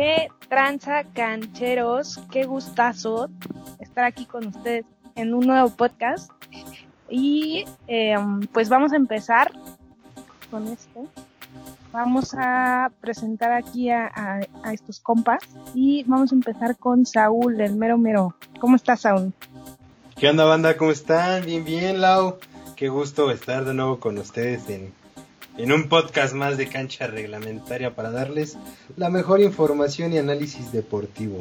Qué tranza cancheros, qué gustazo estar aquí con ustedes en un nuevo podcast. Y eh, pues vamos a empezar con esto. Vamos a presentar aquí a, a, estos compas y vamos a empezar con Saúl, el mero mero. ¿Cómo estás, Saúl? ¿Qué onda, banda? ¿Cómo están? Bien, bien, Lau. Qué gusto estar de nuevo con ustedes en en un podcast más de cancha reglamentaria para darles la mejor información y análisis deportivo.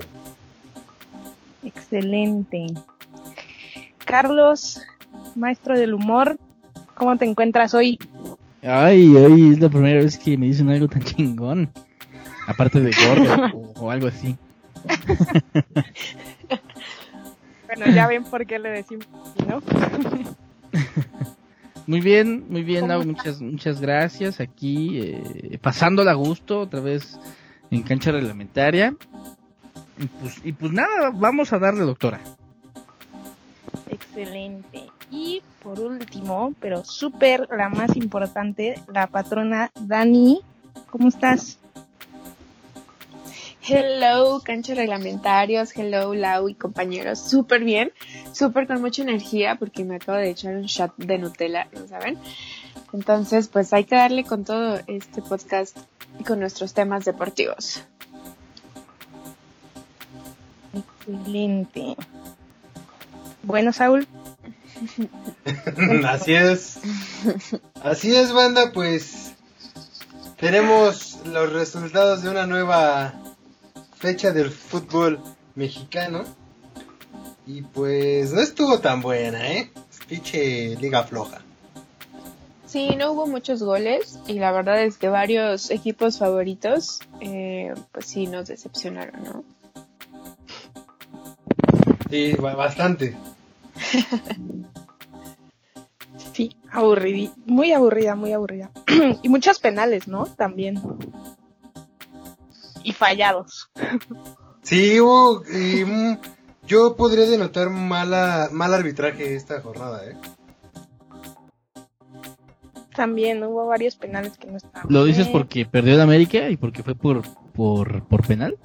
Excelente. Carlos, maestro del humor, ¿cómo te encuentras hoy? Ay, hoy es la primera vez que me dicen algo tan chingón. Aparte de gordo o, algo así. bueno, ya ven por qué le decimos, ¿no? Muy bien, muy bien, muchas, muchas gracias. Aquí eh, pasándola a gusto, otra vez en cancha reglamentaria. Y pues, y pues nada, vamos a darle, doctora. Excelente. Y por último, pero súper la más importante, la patrona Dani. ¿Cómo estás? Hello, canchos reglamentarios, hello, Lau y compañeros, súper bien, súper con mucha energía porque me acabo de echar un shot de Nutella, ¿no saben? Entonces, pues hay que darle con todo este podcast y con nuestros temas deportivos. Excelente. Bueno, Saúl. Así es. Así es, banda, pues tenemos los resultados de una nueva fecha del fútbol mexicano. Y pues no estuvo tan buena, ¿eh? Pinche liga floja. Sí, no hubo muchos goles y la verdad es que varios equipos favoritos, eh, pues sí, nos decepcionaron, ¿no? Sí, bastante. sí, aburrida, muy aburrida, muy aburrida. y muchos penales, ¿no? También y fallados. Sí, hubo, mm, yo podría denotar mala, mal arbitraje esta jornada, ¿eh? También hubo varios penales que no estaban. ¿Lo dices porque perdió el América y porque fue por, por, por penal?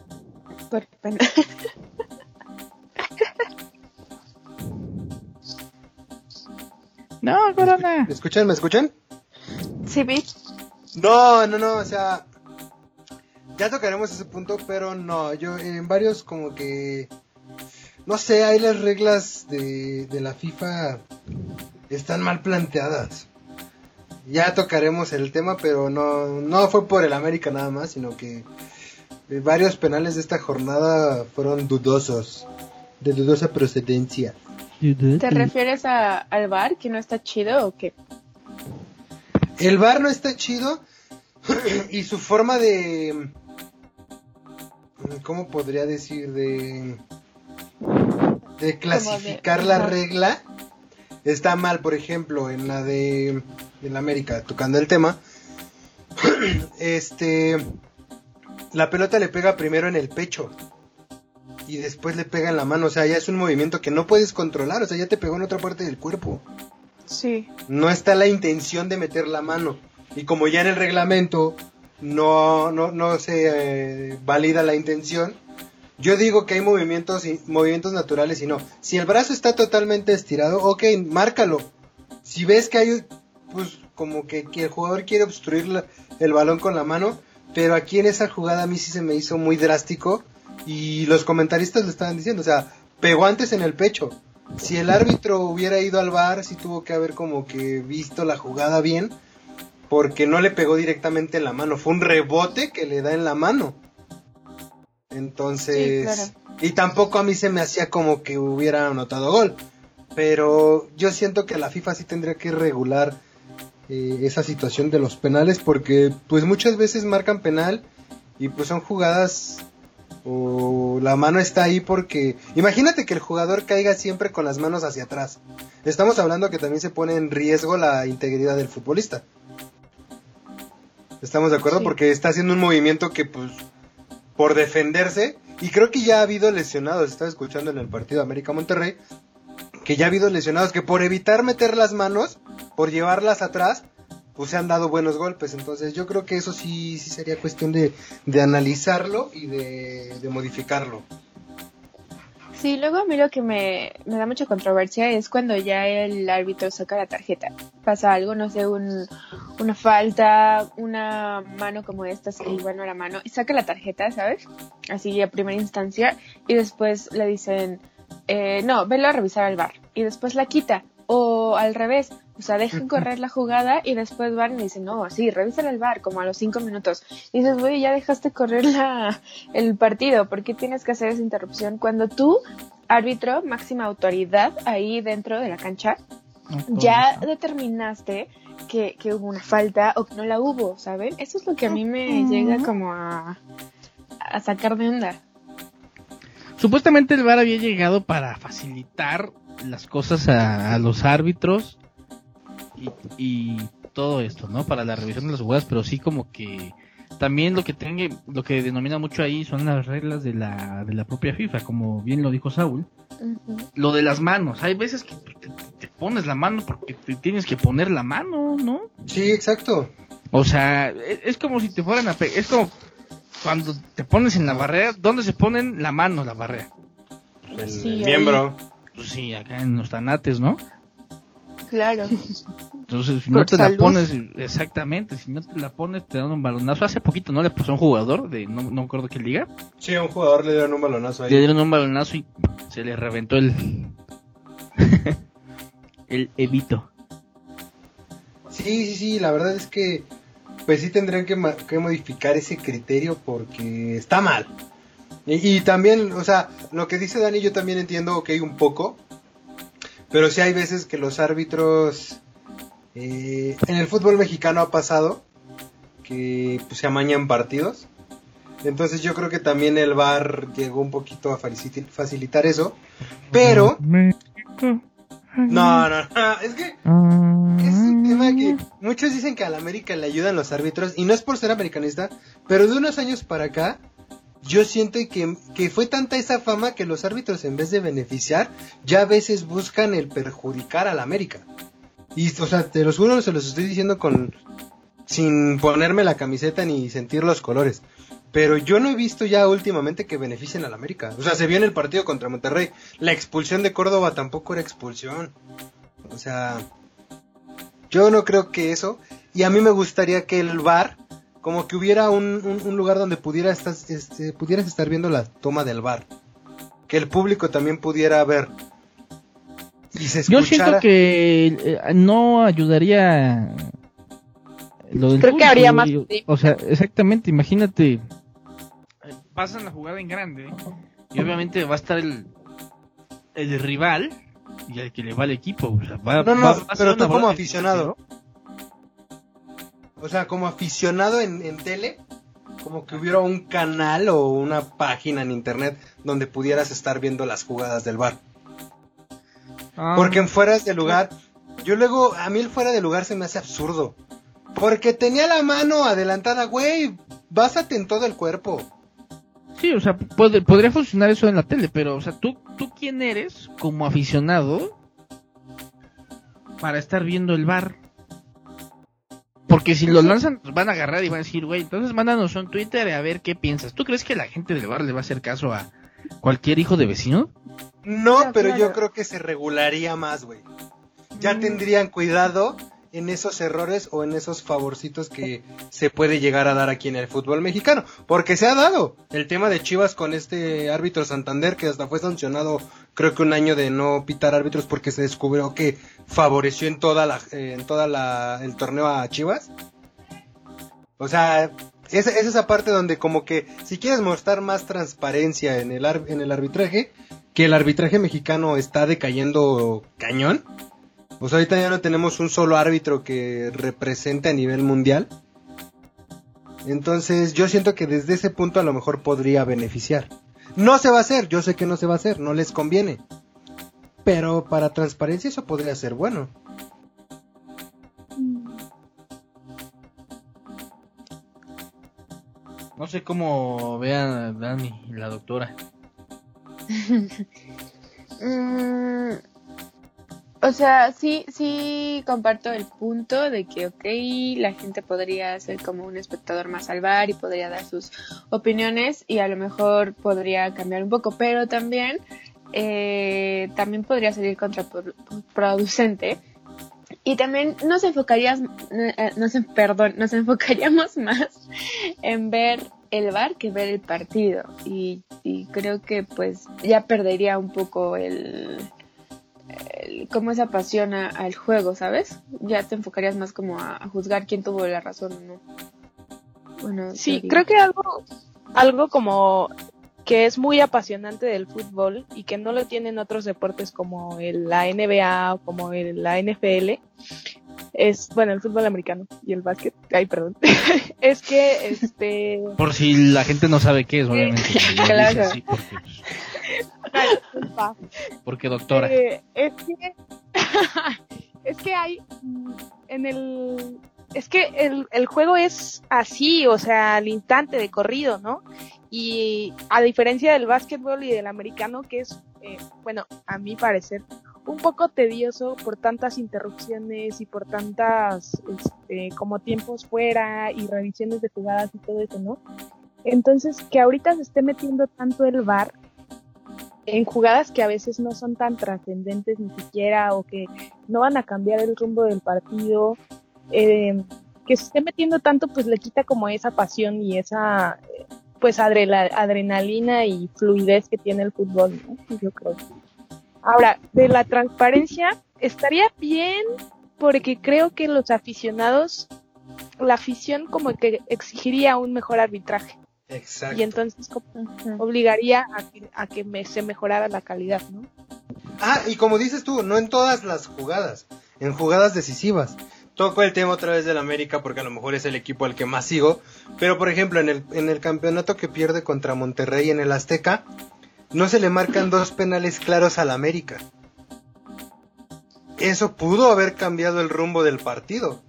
Por penal. no, Corona. ¿Me escuchan? ¿Me escuchan? Sí, vi. No, no, no, o sea, ya tocaremos ese punto, pero no, yo en varios como que... No sé, hay las reglas de, de la FIFA están mal planteadas. Ya tocaremos el tema, pero no, no fue por el América nada más, sino que varios penales de esta jornada fueron dudosos, de dudosa procedencia. ¿Te refieres a, al bar que no está chido o qué? El bar no está chido y su forma de ¿cómo podría decir? De, de clasificar la regla está mal, por ejemplo, en la de en América, tocando el tema. este la pelota le pega primero en el pecho y después le pega en la mano, o sea, ya es un movimiento que no puedes controlar, o sea, ya te pegó en otra parte del cuerpo. Sí. No está la intención de meter la mano. Y como ya en el reglamento no, no, no se eh, valida la intención. Yo digo que hay movimientos, movimientos naturales y no. Si el brazo está totalmente estirado, ok, márcalo. Si ves que hay, pues como que, el jugador quiere obstruir el balón con la mano, pero aquí en esa jugada a mí sí se me hizo muy drástico y los comentaristas lo estaban diciendo, o sea, pegó antes en el pecho. Si el árbitro hubiera ido al bar, sí tuvo que haber como que visto la jugada bien porque no le pegó directamente en la mano, fue un rebote que le da en la mano. Entonces, y tampoco a mí se me hacía como que hubiera anotado gol, pero yo siento que la FIFA sí tendría que regular eh, esa situación de los penales porque pues muchas veces marcan penal y pues son jugadas o la mano está ahí porque imagínate que el jugador caiga siempre con las manos hacia atrás. Estamos hablando que también se pone en riesgo la integridad del futbolista. ¿Estamos de acuerdo? Porque está haciendo un movimiento que, pues, por defenderse, y creo que ya ha habido lesionados, estaba escuchando en el partido América Monterrey, que ya ha habido lesionados que por evitar meter las manos, por llevarlas atrás, pues se han dado buenos golpes. Entonces yo creo que eso sí, sí sería cuestión de, de analizarlo y de, de modificarlo. Sí, luego a mí lo que me, me, da mucha controversia es cuando ya el árbitro saca la tarjeta. Pasa algo, no sé, un, una falta, una mano como esta, y bueno, la mano, y saca la tarjeta, ¿sabes? Así a primera instancia, y después le dicen, eh, no, velo a revisar al bar, y después la quita. O al revés, o sea, dejan correr la jugada y después van y dicen, no, sí, revisa el bar, como a los cinco minutos. Y dices, oye, ya dejaste correr la, el partido, ¿por qué tienes que hacer esa interrupción? Cuando tú, árbitro, máxima autoridad ahí dentro de la cancha, ya determinaste que, que hubo una falta o que no la hubo, ¿saben? Eso es lo que a mí me llega como a, a sacar de onda. Supuestamente el VAR había llegado para facilitar las cosas a, a los árbitros y, y, todo esto, ¿no? Para la revisión de las jugadas, pero sí como que también lo que tenga, lo que denomina mucho ahí son las reglas de la, de la propia FIFA, como bien lo dijo Saúl. Uh -huh. Lo de las manos, hay veces que te, te, pones la mano porque te tienes que poner la mano, ¿no? Sí, exacto. O sea, es, es como si te fueran a pegar, es como cuando te pones en la barrera, ¿dónde se ponen la mano la barrera? El, sí, el miembro. Ahí. Pues sí, acá en los tanates, ¿no? Claro. Entonces, si no te salud. la pones, exactamente, si no te la pones, te dan un balonazo. Hace poquito, ¿no? Le pasó a un jugador, de no, no me acuerdo qué liga. Sí, a un jugador le dieron un balonazo ahí. Le dieron un balonazo y se le reventó el. el evito. Sí, sí, sí, la verdad es que. Pues sí tendrían que, que modificar ese criterio porque está mal. Y, y, también, o sea, lo que dice Dani yo también entiendo hay un poco, pero sí hay veces que los árbitros, eh, en el fútbol mexicano ha pasado que pues, se amañan partidos. Entonces yo creo que también el VAR llegó un poquito a facilitar eso. Pero... No, no, no, es que es un tema que muchos dicen que a la América le ayudan los árbitros y no es por ser americanista, pero de unos años para acá yo siento que, que, fue tanta esa fama que los árbitros en vez de beneficiar, ya a veces buscan el perjudicar a la América. Y, o sea, te los juro, se los estoy diciendo con, sin ponerme la camiseta ni sentir los colores. Pero yo no he visto ya últimamente que beneficien a la América. O sea, se vio en el partido contra Monterrey. La expulsión de Córdoba tampoco era expulsión. O sea, yo no creo que eso. Y a mí me gustaría que el VAR como que hubiera un, un, un lugar donde pudiera estar, este, pudieras estar viendo la toma del bar. Que el público también pudiera ver. Y se escuchara. Yo siento que eh, no ayudaría lo del Creo público, que habría más. O sea, exactamente, imagínate. Pasan la jugada en grande y obviamente va a estar el, el rival y el que le va al equipo. O sea, va, no, no, va, va pero tú como aficionado. O sea, como aficionado en, en, tele, como que hubiera un canal o una página en internet donde pudieras estar viendo las jugadas del bar. Ah. Porque en fuera de lugar, yo luego, a mí el fuera de lugar se me hace absurdo. Porque tenía la mano adelantada, güey, básate en todo el cuerpo. Sí, o sea, podría funcionar eso en la tele, pero, o sea, ¿tú, ¿tú quién eres como aficionado para estar viendo el bar? Porque si lo lanzan, van a agarrar y van a decir, güey, entonces mándanos un Twitter a ver qué piensas. ¿Tú crees que la gente del bar le va a hacer caso a cualquier hijo de vecino? No, pero yo creo que se regularía más, güey. Ya mm. tendrían cuidado en esos errores o en esos favorcitos que se puede llegar a dar aquí en el fútbol mexicano. Porque se ha dado el tema de Chivas con este árbitro Santander que hasta fue sancionado creo que un año de no pitar árbitros porque se descubrió que favoreció en toda la en toda la el torneo a Chivas. O sea, es, es esa parte donde como que si quieres mostrar más transparencia en el en el arbitraje, que el arbitraje mexicano está decayendo cañón. Pues ahorita ya no tenemos un solo árbitro que represente a nivel mundial. Entonces yo siento que desde ese punto a lo mejor podría beneficiar. No se va a hacer, yo sé que no se va a hacer, no les conviene. Pero para transparencia eso podría ser bueno. No sé cómo vean Dani y la doctora. mm, O sea, sí, sí comparto el punto de que, ok, la gente podría ser como un espectador más al bar y podría dar sus opiniones y a lo mejor podría cambiar un poco, pero también, eh, también podría salir contraproducente. Y también nos enfocarías, eh, nos, perdón, nos enfocaríamos más en ver el bar que ver el partido. Y, y creo que pues ya perdería un poco el, cómo se apasiona al juego, ¿sabes? Ya te enfocarías más como a, juzgar quién tuvo la razón o no. Bueno, sí, creo que algo, algo como que es muy apasionante del fútbol y que no lo tienen otros deportes como el, la NBA o como el, la NFL es bueno el fútbol americano y el básquet ay perdón es que este por si la gente no sabe qué es obviamente claro. Porque doctora. Eh, es que es que hay en el es que el, el juego es así, o sea, al instante de corrido, ¿no? Y a diferencia del básquetbol y del americano, que es, eh, bueno, a mi parecer, un poco tedioso por tantas interrupciones y por tantas, este, como tiempos fuera y revisiones de jugadas y todo eso, ¿no? Entonces, que ahorita se esté metiendo tanto el bar en jugadas que a veces no son tan trascendentes ni siquiera o que no van a cambiar el rumbo del partido, eh, que se esté metiendo tanto pues le quita como esa pasión y esa pues adrenalina y fluidez que tiene el fútbol, yo creo. Ahora, de la transparencia estaría bien porque creo que los aficionados, la afición como que exigiría un mejor arbitraje. Exacto. Y entonces obligaría a que, se mejorara la calidad, ¿no? Ah, y como dices tú, no en todas las jugadas, en jugadas decisivas. Toco el tema otra vez del América porque a lo mejor es el equipo al que más sigo, pero por ejemplo en el, en el campeonato que pierde contra Monterrey en el Azteca, no se le marcan dos penales claros al América. Eso pudo haber cambiado el rumbo del partido.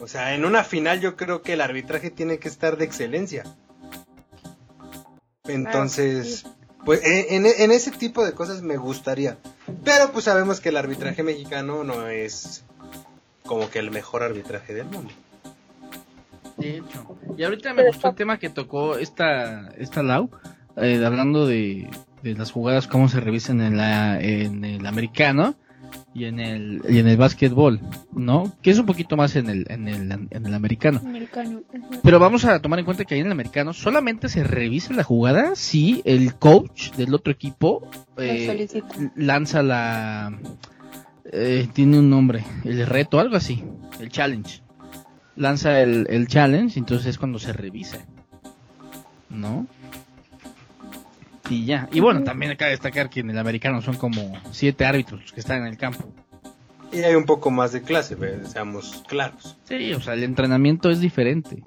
O sea, en una final yo creo que el arbitraje tiene que estar de excelencia. Entonces, pues en, ese tipo de cosas me gustaría. Pero pues sabemos que el arbitraje mexicano no es como que el mejor arbitraje del mundo. De hecho. Y ahorita me gustó el tema que tocó esta, esta Lau, eh, hablando de, de, las jugadas, cómo se revisan en, la, en el americano y en el y en el básquetbol, ¿no? Que es un poquito más en el en el, en el americano. Pero vamos a tomar en cuenta que ahí en el americano solamente se revisa la jugada si el coach del otro equipo eh, lanza la eh, tiene un nombre, el reto, algo así, el challenge. Lanza el, el challenge, entonces es cuando se revisa. ¿No? Y ya. Y bueno, también acá destacar que en el americano son como siete árbitros los que están en el campo. Y hay un poco más de clase, seamos claros. Sí, o sea, el entrenamiento es diferente.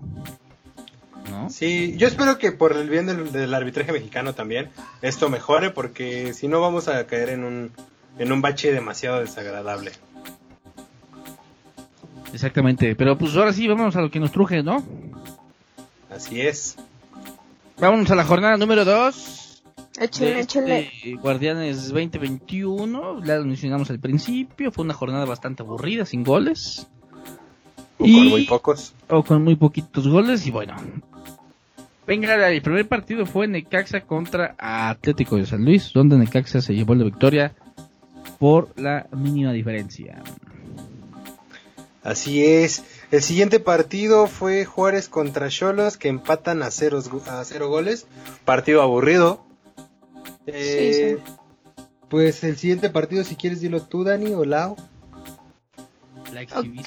¿No? Sí, yo espero que por el bien del, arbitraje mexicano también esto mejore, porque si no vamos a caer en un, en un bache demasiado desagradable. Exactamente, pero pues ahora sí, vamos a lo que nos truje, ¿no? Así es. Vámonos a la jornada número 2. Échale, échale. Este Guardianes 2021, ya lo mencionamos al principio, fue una jornada bastante aburrida, sin goles. O con muy pocos. O con muy poquitos goles, y bueno. Venga, el primer partido fue Necaxa contra Atlético de San Luis, donde Necaxa se llevó la victoria por la mínima diferencia. Así es. El siguiente partido fue Juárez contra Cholos, que empatan a cero, a cero goles. Partido aburrido. Eh, pues el siguiente partido, si quieres, dilo tú, Dani o Lau. ok,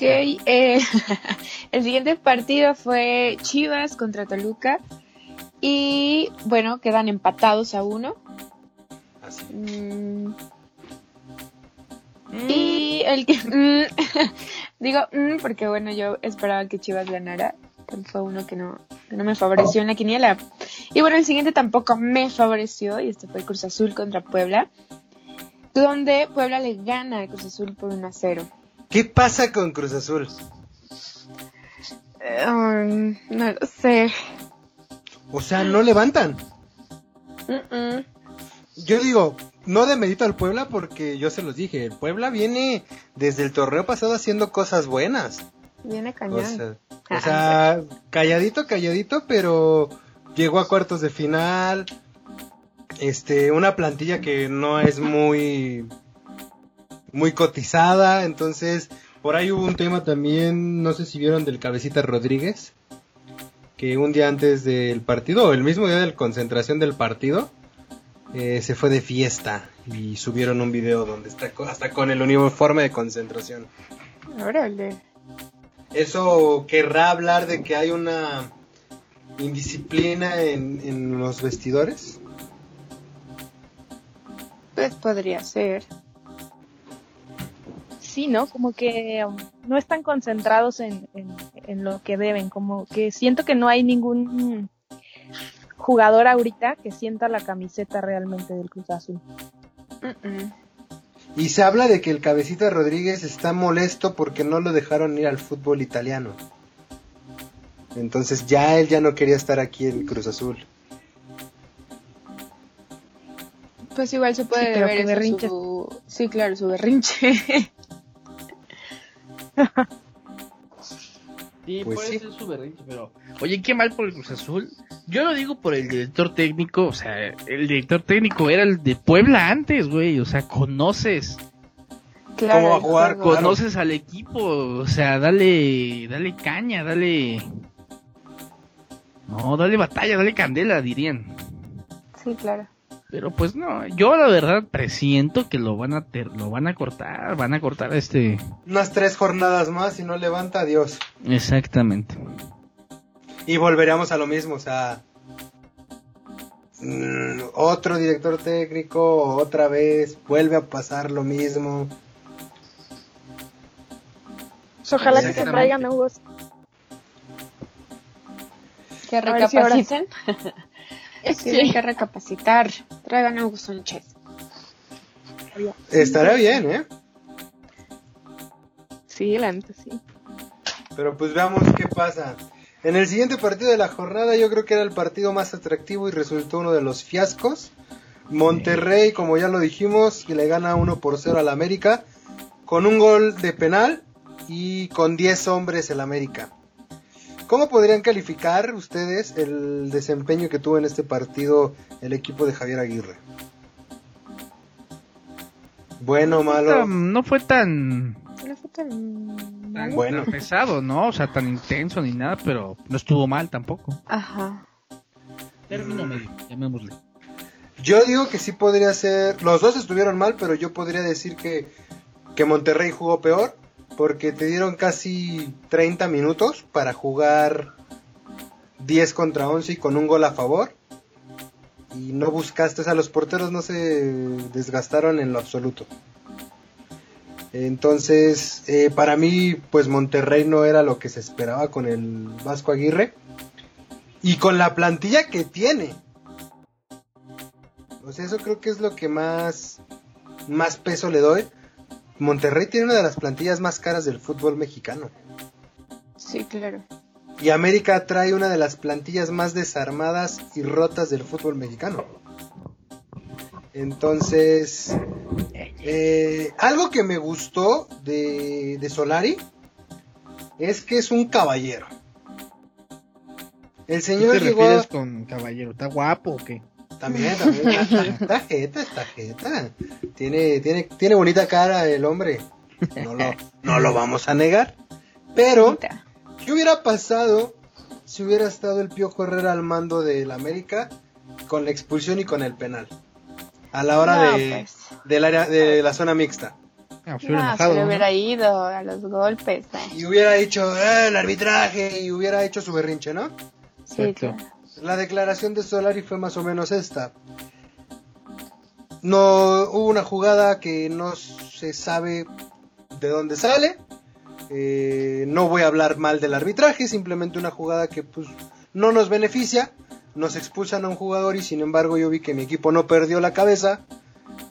eh, el siguiente partido fue Chivas contra Toluca. Y bueno, quedan empatados a uno. Mm. Y el que. Mm, digo, mm, porque bueno, yo esperaba que Chivas ganara fue uno que no, no me favoreció en la quiniela. Y bueno, el siguiente tampoco me favoreció, y este fue Cruz Azul contra Puebla, donde Puebla le gana a Cruz Azul por 1 a 0. ¿Qué pasa con Cruz Azul? Um, no lo sé. O sea, no levantan. Yo digo, no de medito al Puebla porque yo se los dije, el Puebla viene desde el torneo pasado haciendo cosas buenas. Viene O cañón. sea, o sea, calladito, calladito, pero llegó a cuartos de final. Este, una plantilla que no es muy muy cotizada, entonces por ahí hubo un tema también, no sé si vieron del cabecita Rodríguez, que un día antes del partido, o el mismo día de la concentración del partido, eh, se fue de fiesta y subieron un video donde está hasta con el uniforme de concentración. Órale. Eso querrá hablar de que hay una indisciplina en, en los vestidores. Pues podría ser. Sí, ¿no? Como que um, no están concentrados en, en, en lo que deben, como que siento que no hay ningún jugador ahorita que sienta la camiseta realmente del Cruz Azul. Mm-mm. Y se habla de que el cabecita Rodríguez está molesto porque no lo dejaron ir al fútbol italiano. Entonces ya él ya no quería estar aquí en Cruz Azul. Pues igual se puede Sí, ver eso, su... Sí, claro, su berrinche. Sí, Pues puede sí. ser su berrinche, pero... Oye, qué mal por el Cruz Azul. Yo lo digo por el director técnico, o sea, el director técnico era el de Puebla antes, güey, o sea, conoces, claro. ¿Cómo va a el jugar? Claro. conoces al equipo, o sea, dale, dale caña, dale... No, dale batalla, dale candela, dirían. Sí, claro. Pero pues no, yo la verdad presiento que lo van a ter- lo van a cortar, van a cortar este Unas tres jornadas más y no levanta a Dios. exactamente. Y volveríamos a lo mismo, o sea... mm, otro director técnico, otra vez, vuelve a pasar lo mismo. Pues ojalá que se traigan nuevos. Que A ver si Tienen que recapacitar. Traigan a Hugo Sánchez. Estará bien, ¿eh? Sí, la neta sí. Pero pues veamos qué pasa. En el siguiente partido de la jornada yo creo que era el partido más atractivo y resultó uno de los fiascos. Monterrey, como ya lo dijimos, que le gana 1 por 0 al América con un gol de penal y con 10 hombres el América. ¿Cómo podrían calificar ustedes el desempeño que tuvo en este partido el equipo de Javier Aguirre? Bueno, malo. Tan- No fue tan, No fue tan tan, malo. Bueno. tan pesado, ¿no? O sea, tan intenso ni nada, pero no estuvo mal tampoco. Ajá. Término medio, llamémosle. Yo digo que sí podría ser. Los dos estuvieron mal, pero yo podría decir que, que Monterrey jugó peor. Porque te dieron casi 30 minutos para jugar 10 contra 11 y con un gol a favor. Y no buscaste, o sea, los porteros no se desgastaron en lo absoluto. Entonces, eh, para mí, pues Monterrey no era lo que se esperaba con el Vasco Aguirre. Y con la plantilla que tiene. O sea, eso creo que es lo que más, más peso le doy. Monterrey tiene una de las plantillas más caras del fútbol mexicano. Sí, claro. Y América trae una de las plantillas más desarmadas y rotas del fútbol mexicano. Entonces, eh, algo que me gustó de, de Solari es que es un caballero. El ¿Qué señor te llegó refieres con caballero? ¿Está guapo o qué? También, también. Está jeta, está jeta. Tiene, tiene, tiene bonita cara el hombre. No lo, no lo vamos a negar. Pero. ¿qué hubiera pasado si hubiera estado el Piojo Herrera al mando del América con la expulsión y con el penal? A la hora No, de, pues. del área, de la zona mixta. Ah, hubiera No, enojado, se le ¿no? hubiera ido a los golpes. ¿eh? Y hubiera dicho "Ah, el arbitraje y hubiera hecho su berrinche, ¿no? Sí, Exacto. claro. La declaración de Solari fue más o menos esta. No hubo una jugada que no se sabe de dónde sale. Eh, no voy a hablar mal del arbitraje, simplemente una jugada que pues no nos beneficia. Nos expulsan a un jugador y sin embargo yo vi que mi equipo no perdió la cabeza.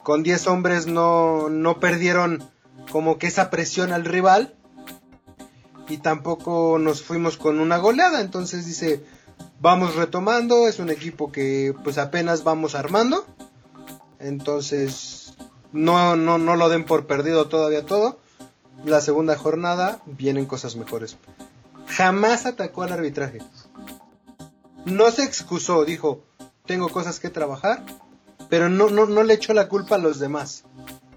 Con 10 hombres no, no perdieron como que esa presión al rival. Y tampoco nos fuimos con una goleada. Entonces dice, vamos retomando, es un equipo que pues apenas vamos armando. Entonces, no, no, no lo den por perdido todavía todo. La segunda jornada vienen cosas mejores. Jamás atacó al arbitraje. No se excusó, dijo, tengo cosas que trabajar, pero no, no, no le echó la culpa a los demás.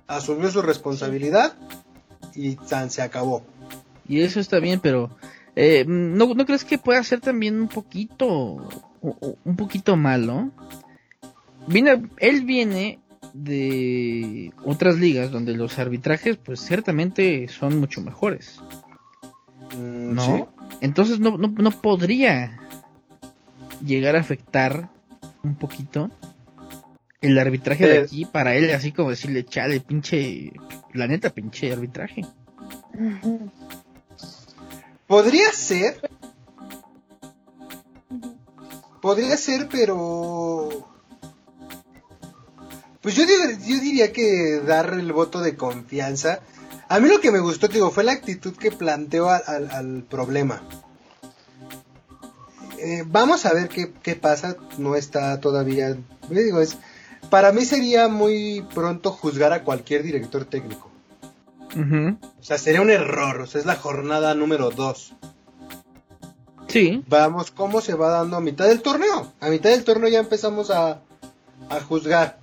Asumió su responsabilidad y tan se acabó. Y eso está bien, pero eh, ¿no, ¿no crees que pueda ser también un poquito, un poquito malo? Viene, él viene de otras ligas donde los arbitrajes pues ciertamente son mucho mejores. Mm, ¿No? ¿sí? Entonces no, no, no podría llegar a afectar un poquito el arbitraje de Eh. aquí para él, así como decirle, chale, pinche, la neta, pinche arbitraje. Podría ser. Podría ser, pero. Pues yo, dir- yo diría que dar el voto de confianza. A mí lo que me gustó, digo, fue la actitud que planteó al, al- al problema. Eh, vamos a ver qué, qué pasa. No está todavía. digo, es, para mí sería muy pronto juzgar a cualquier director técnico. O sea, sería un error. O sea, es la jornada número 2. Sí, Vamos, cómo se va dando a mitad del torneo. A mitad del torneo ya empezamos a, a juzgar.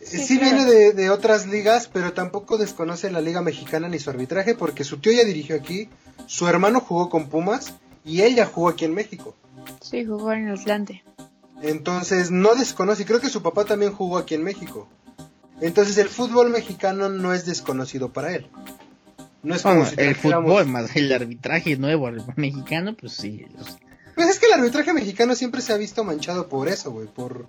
Sí, Sí, claro. viene de, de otras ligas, pero tampoco desconoce la liga mexicana ni su arbitraje, porque su tío ya dirigió aquí, su hermano jugó con Pumas y él ya jugó aquí en México. Sí, jugó en Atlante. Entonces no desconoce, y creo que su papá también jugó aquí en México. Entonces el fútbol mexicano no es desconocido para él. No es como Bueno, si el fútbol más el arbitraje nuevo mexicano, pues sí. los- Pues es que el arbitraje mexicano siempre se ha visto manchado por eso, güey, por...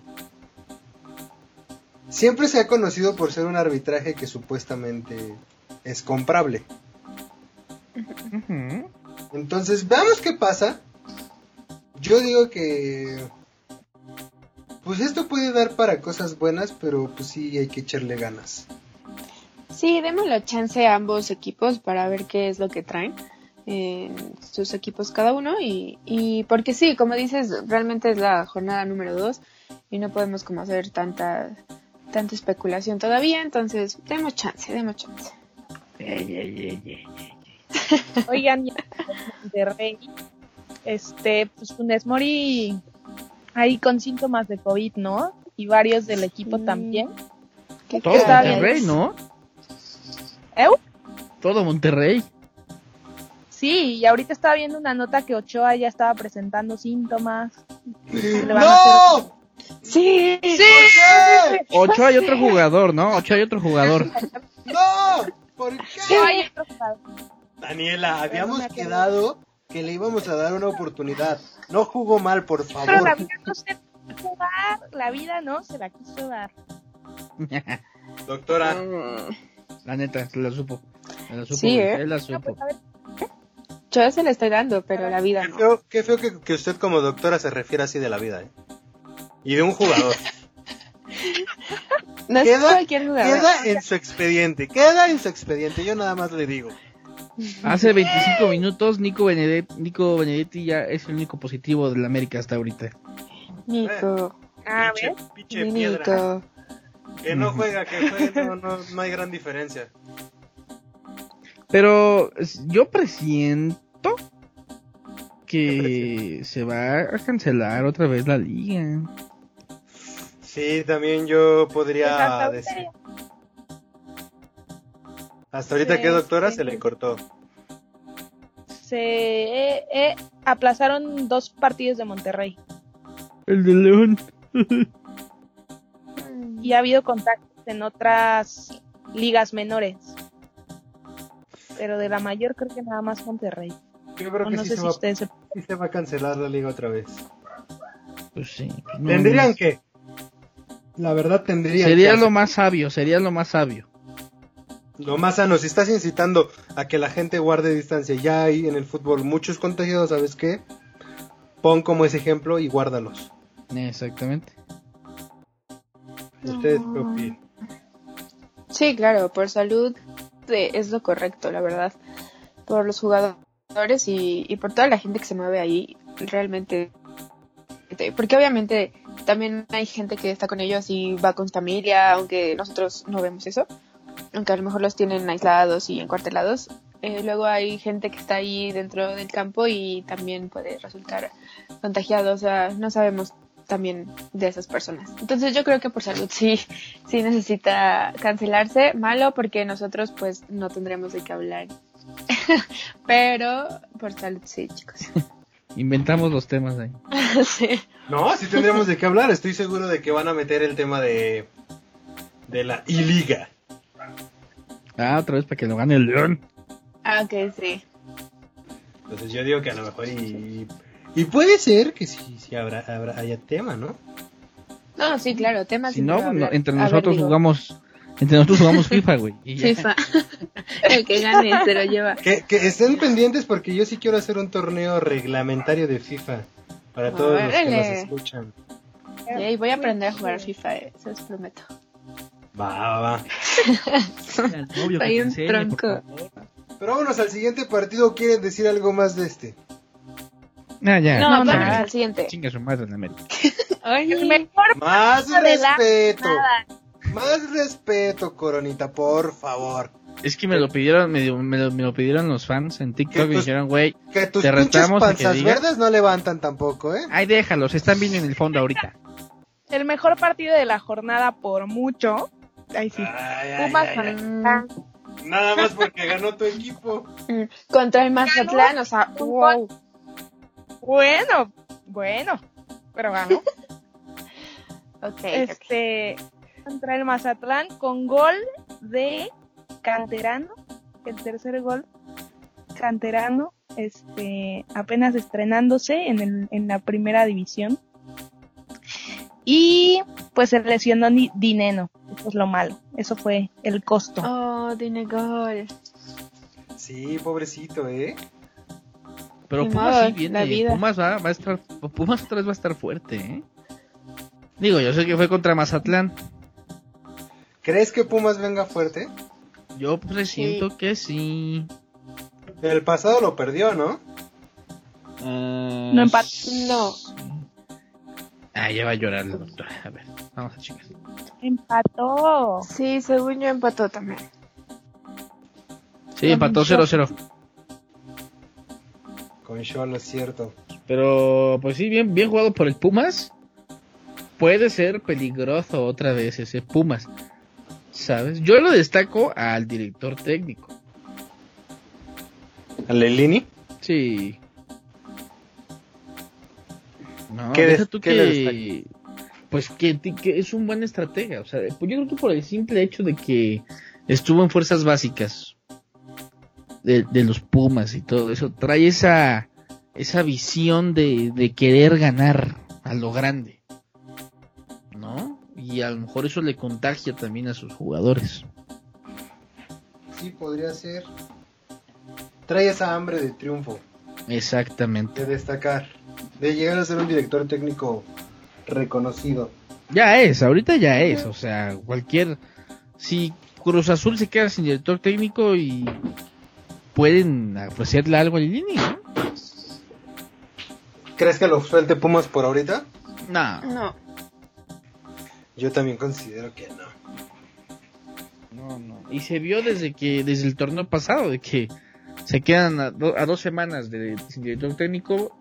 Siempre se ha conocido por ser un arbitraje que supuestamente es comprable. Entonces, veamos qué pasa. Yo digo que... Pues esto puede dar para cosas buenas, pero pues sí hay que echarle ganas. Sí, démosle chance a ambos equipos para ver qué es lo que traen en sus equipos cada uno y, y porque sí, como dices, realmente es la jornada número dos y no podemos como hacer tanta tanta especulación todavía, entonces demos chance, demos chance. Ey, ey, ey. Oigan, Monterrey, este, pues Funes Mori ahí con síntomas de COVID, ¿no? Y varios del equipo Sí. también. ¿Qué Todo? Monterrey, ¿no? ¿Eu? Todo Monterrey. Sí, y ahorita estaba viendo una nota que Ochoa ya estaba presentando síntomas. Le van a hacer- ¡No! Sí, ¿Por qué? Ocho hay otro jugador, ¿no? Ocho hay otro jugador. ¡No! ¿Por qué? Sí, hay otro jugador. Daniela, habíamos quedado que le íbamos a dar una oportunidad. No jugó mal, por Pero la favor. vida no se va a jugar, la vida no se la quiso dar. Doctora, Mm, La neta, la supo. La supo. Sí, ¿eh? se la No, supo. pues a ver, yo se le estoy dando, pero la vida qué no. feo, qué feo que, que usted como doctora se refiere así de la vida, ¿eh? Y de un jugador. No es Queda- cualquier jugador. Queda en su expediente, queda en su expediente, yo nada más le digo. Hace 25 minutos, Nico Benedetti, Nico Benedetti ya es el único positivo del América hasta ahorita. Nico, a Pinche, ver, pinche mi piedra. Nico. Que no juega, que juegue, no, no, no hay gran diferencia. Pero yo presiento que se va a cancelar otra vez la liga. Sí, también yo pues podría ahorita decir. Hasta ahorita Sí, que doctora sí. se le cortó. se eh, eh, aplazaron dos partidos de Monterrey El de León. y ha habido contactos en otras ligas menores. Pero de la mayor creo que nada más Monterrey. Yo creo O que no sí, sé se si va, ustedes se- sí se va a cancelar la liga otra vez. Pues sí. pues no, Tendrían no. que. La verdad tendrían Sería que. lo más sabio, sería lo más sabio. Lo más sano, si estás incitando a que la gente guarde distancia, ya hay en el fútbol muchos contagiados, ¿sabes qué? Pon como ese ejemplo y guárdalos. Exactamente. Ustedes No. qué? Sí, claro, por salud eh, es lo correcto, la verdad. Por los jugadores y, y por toda la gente que se mueve ahí, realmente. te- Porque obviamente también hay gente que está con ellos y va con familia, aunque nosotros no vemos eso, aunque a lo mejor los tienen aislados y encuartelados. Eh, luego hay gente que está ahí dentro del campo y también puede resultar contagiado, o sea, no sabemos también de esas personas. Entonces yo creo que por salud sí, sí necesita cancelarse, malo porque nosotros pues no tendremos de qué hablar. Pero por salud sí, chicos. Inventamos los temas ahí. sí. No, sí tendremos de qué hablar. Estoy seguro de que van a meter el tema de, de la I-Liga. Ah, otra vez para que lo gane el León. Ah, ok, sí. Entonces yo digo que a lo mejor y... Y puede ser que sí, sí habrá, habrá haya tema, ¿no? No, sí, claro, temas Si no, no, entre nosotros jugamos, entre nosotros jugamos FIFA, güey. FIFA. El que gane se lo lleva. Que, que estén pendientes porque yo sí quiero hacer un torneo reglamentario de FIFA para todos los que nos escuchan. Y voy a aprender a jugar FIFA, eh, se los prometo. Va, va, va. Novio que Soy un enseñe, tronco. Pero vámonos al siguiente partido. ¿Quieren decir algo más de este? Ah, ya. No, No, vamos no. al siguiente. Chinga su madre en América. El mejor Más de la respeto. Más respeto, Coronita, por favor. Es que me lo pidieron, me, me lo, me lo pidieron los fans en TikTok y tus- dijeron, güey, Que tus Te pinches retamos a que panzas digas- verdes no levantan tampoco, ¿eh? ay, déjalos, están bien en el fondo ahorita. El mejor partido de la jornada por mucho. Ay, sí. Ay, Pumas ay, ay, Ah, ay. Nada más porque ganó tu equipo. mm. Contra el Mazatlán, o sea, wow. Bueno, bueno. Pero ganó. Ok, ok. este contra el Mazatlán con gol de Canterano, el tercer gol Canterano, este apenas estrenándose en, el, en la primera división. Y pues se lesionó Ni- Dineno, eso es lo malo, eso fue el costo. Oh, tiene gol. Sí, pobrecito, ¿eh? Pero Pumas sí viene, la vida. Pumas va, va a estar, Pumas otra vez va a estar fuerte, ¿eh? Digo, yo sé que fue contra Mazatlán. ¿Crees que Pumas venga fuerte? Yo presiento que sí. El pasado lo perdió, ¿no? Ah, No empató. No. Ah, ya va a llorar la doctora. A ver, vamos a chicas. Empató. Sí, según yo empató también. Sí, empató 0-0. Con Cholo, es cierto. Pero, pues sí, bien, bien jugado por el Pumas. Puede ser peligroso otra vez ese Pumas. ¿Sabes? Yo lo destaco al director técnico. ¿A Lelini? Sí. No, ¿Qué deja tú qué le que, pues que, que es un buen estratega. O sea, pues yo creo que por el simple hecho de que estuvo en fuerzas básicas de, de los Pumas y todo eso, trae esa, esa visión de, de querer ganar a lo grande. ¿No? Y a lo mejor eso le contagia también a sus jugadores. Sí, podría ser. Trae esa hambre de triunfo, Exactamente. de destacar, de llegar a ser un director técnico reconocido. Ya es, ahorita ya es, o sea, cualquier... Si Cruz Azul se queda sin director técnico y pueden ofrecerle algo al Lini, ¿no? ¿Crees que lo suelte Pumas por ahorita? No, No. Yo también considero que no. no, no. Y se vio desde que, desde el torneo pasado, de que se quedan a, do- a dos semanas de, sin director técnico,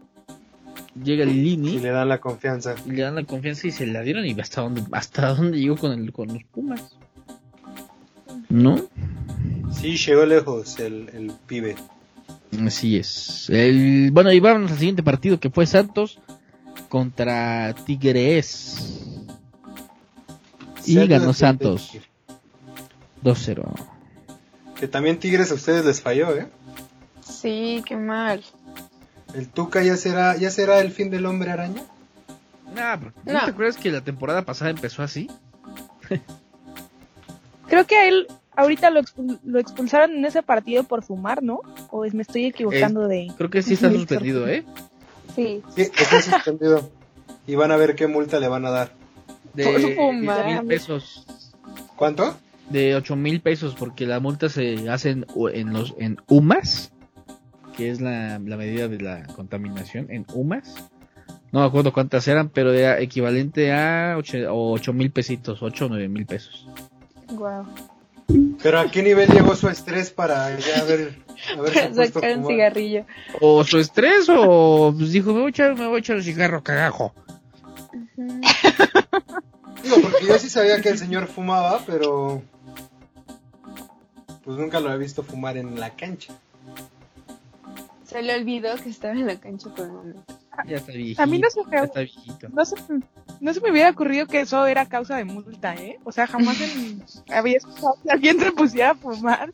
llega el Lini Si le dan la confianza. y le dan la confianza y se la dieron y hasta dónde, hasta dónde llegó con, el, con los Pumas. ¿No? Sí, llegó lejos el, el pibe. Así es. El, bueno, y vámonos al siguiente partido que fue Santos contra Tigres. Y ganó Santos Tigres. 2-0. Que también Tigres a ustedes les falló, ¿eh? Sí, qué mal. El Tuca ya será, ya será el fin del hombre araña. Nah, ¿no, No. te acuerdas que la temporada pasada empezó así? Creo que a él ahorita lo, expul- lo expulsaron en ese partido por fumar, ¿no? O es- me estoy equivocando de... Creo que sí está suspendido, ¿eh? Sí. Sí, está suspendido. Y van a ver qué multa le van a dar. De Por 8 fumar. mil pesos. ¿Cuánto? De 8 mil pesos porque la multa se hace en, en los en UMAS, que es la, la medida de la contaminación, en UMAS. No me acuerdo cuántas eran, pero era equivalente a 8 mil pesitos, 8 o 9 mil pesos. Wow. Pero a qué nivel llegó su estrés para ya ver, a ver Para sacar un cigarrillo. O su estrés, o pues dijo, me voy a echar, me voy a echar un cigarro cagajo. Ujú. Digo, porque yo sí sabía que el señor fumaba, pero pues nunca lo he visto fumar en la cancha. Se le olvidó que estaba en la cancha un momento. Ya está viejito. A mí no se me- ya está viejito. No se, no se me hubiera ocurrido que eso era causa de multa, ¿eh? O sea, jamás en- había escuchado que alguien se pusiera a fumar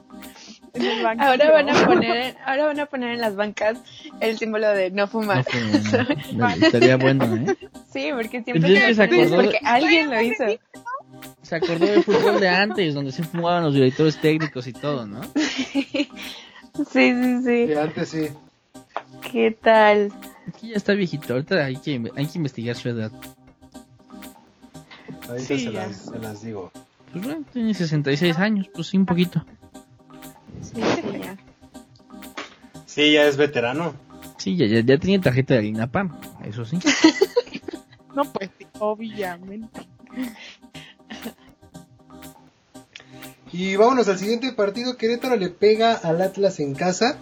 en el banquillo. Ahora van a poner, en, ahora van a poner en las bancas el símbolo de no No fumar. no, estaría bueno, ¿eh? Sí, porque siempre se te acordó- porque alguien lo hizo. Se acordó del fútbol de antes, donde se fumaban los directores técnicos y todo, ¿no? Sí, sí, sí. Y antes sí. ¿Qué tal? Aquí ya está viejito, ahorita hay que, hay que investigar su edad. Ahorita Sí, se, las, se las digo. Pues bueno, tiene 66 años, pues sí, un poquito. Sí, sí, ya. Sí, ya es veterano. Sí, ya, ya, ya tiene tarjeta de INAPAM, eso sí. No, pues, sí, obviamente. Y vámonos al siguiente partido. Querétaro le pega al Atlas en casa.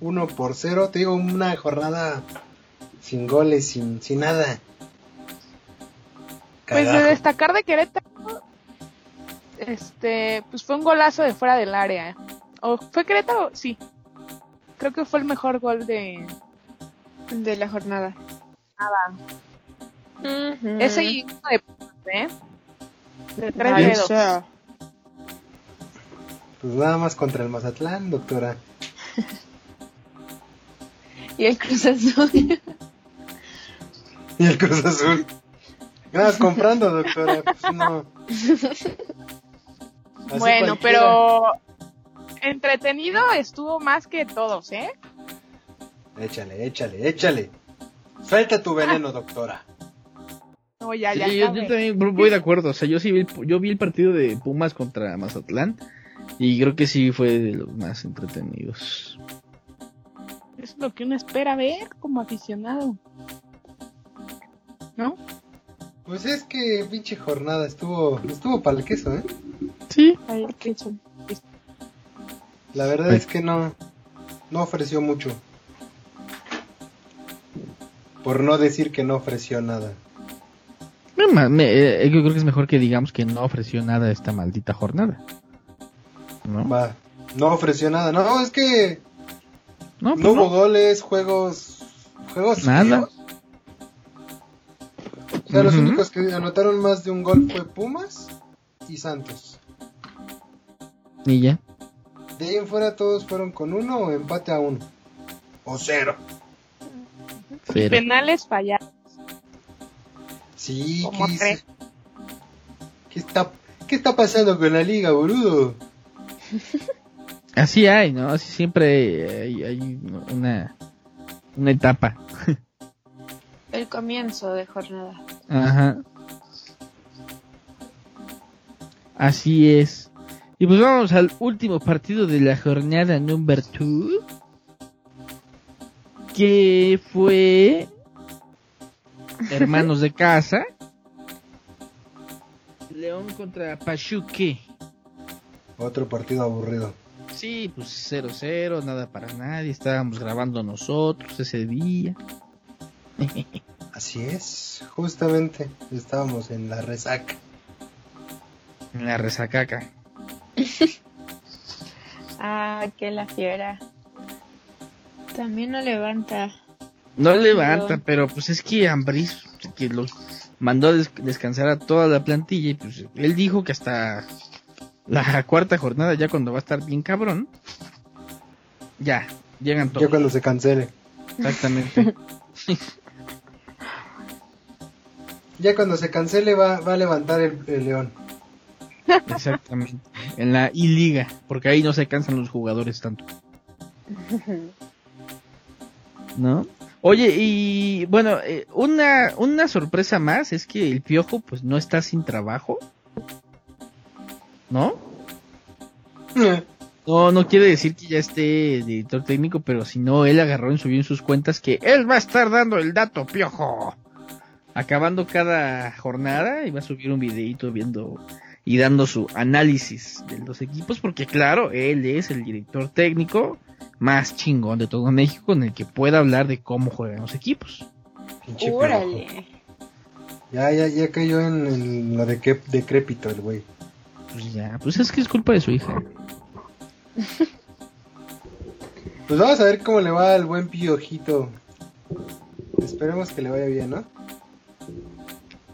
1 por 0. Te digo, una jornada sin goles, sin, sin nada. Pues de destacar de Querétaro, este, pues fue un golazo de fuera del área. ¿O fue Querétaro? Sí. Creo que fue el mejor gol de De la jornada. nada. Ujú. Ese y uno de ¿eh? De tres Ay, dedos. sea, Pues nada más contra el Mazatlán, doctora. Y el Cruz Azul. Y el Cruz Azul. Más comprando, doctora. Pues no. Así Bueno, cualquiera. pero entretenido estuvo más que todos, ¿eh? Échale, échale, échale. Suelta tu veneno, doctora. No, ya, Sí, ya. yo, yo también voy de acuerdo, o sea, yo sí vi, el- yo vi el partido de Pumas contra Mazatlán y creo que sí fue de los más entretenidos. Es lo que uno espera ver como aficionado. ¿No? Pues es que pinche jornada estuvo estuvo para el queso, ¿eh? Sí, Ay, qué chulo. La verdad Ay. es que no no ofreció mucho. Por no decir que no ofreció nada. No, ma- me- eh, yo creo que es mejor que digamos que no ofreció nada esta maldita jornada. ¿No? Va, no ofreció nada. No, es que No, pues no hubo no. goles, juegos juegos Nada. fríos. O sea, los únicos que anotaron más de un gol fue Pumas y Santos. Y ya. De ahí en fuera todos fueron con uno o empate a uno. O cero. Cero. Penales fallados. Sí. ¿Qué está, ¿qué está pasando con la liga, boludo? Así hay, ¿no? Así siempre hay, hay una, una etapa. El comienzo de jornada. Ajá. Así es. Y pues vamos al último partido de la jornada number 2. Que fue Hermanos de Casa. León contra Pachuque. Otro partido aburrido. Sí, pues 0-0, nada para nadie. Estábamos grabando nosotros ese día. Así es, justamente estábamos en la resaca. En la resacaca. Ah, que la fiera. También no levanta. No levanta, pero pues es que Ambris que los mandó a des- descansar a toda la plantilla y pues él dijo que hasta la cuarta jornada ya cuando va a estar bien cabrón. Ya, llegan Ya todos. cuando se cancele. Exactamente. Ya cuando se cancele va, va a levantar el, el león. Exactamente. En la I-Liga, porque ahí no se cansan los jugadores tanto. ¿No? Oye, y bueno, eh, una, una sorpresa más es que el Piojo pues no está sin trabajo. ¿No? No, no quiere decir que ya esté director técnico, pero si no, él agarró y subió en sus cuentas que él va a estar dando el dato, piojo. Acabando cada jornada y va a subir un videito viendo y dando su análisis de los equipos, porque claro, él es el director técnico más chingón de todo México en el que pueda hablar de cómo juegan los equipos. Órale. Ya, ya, ya cayó en, en lo de que decrépito el güey. Pues ya, pues es que es culpa de su hija. Pues vamos a ver cómo le va al buen piojito. Esperemos que le vaya bien, ¿no?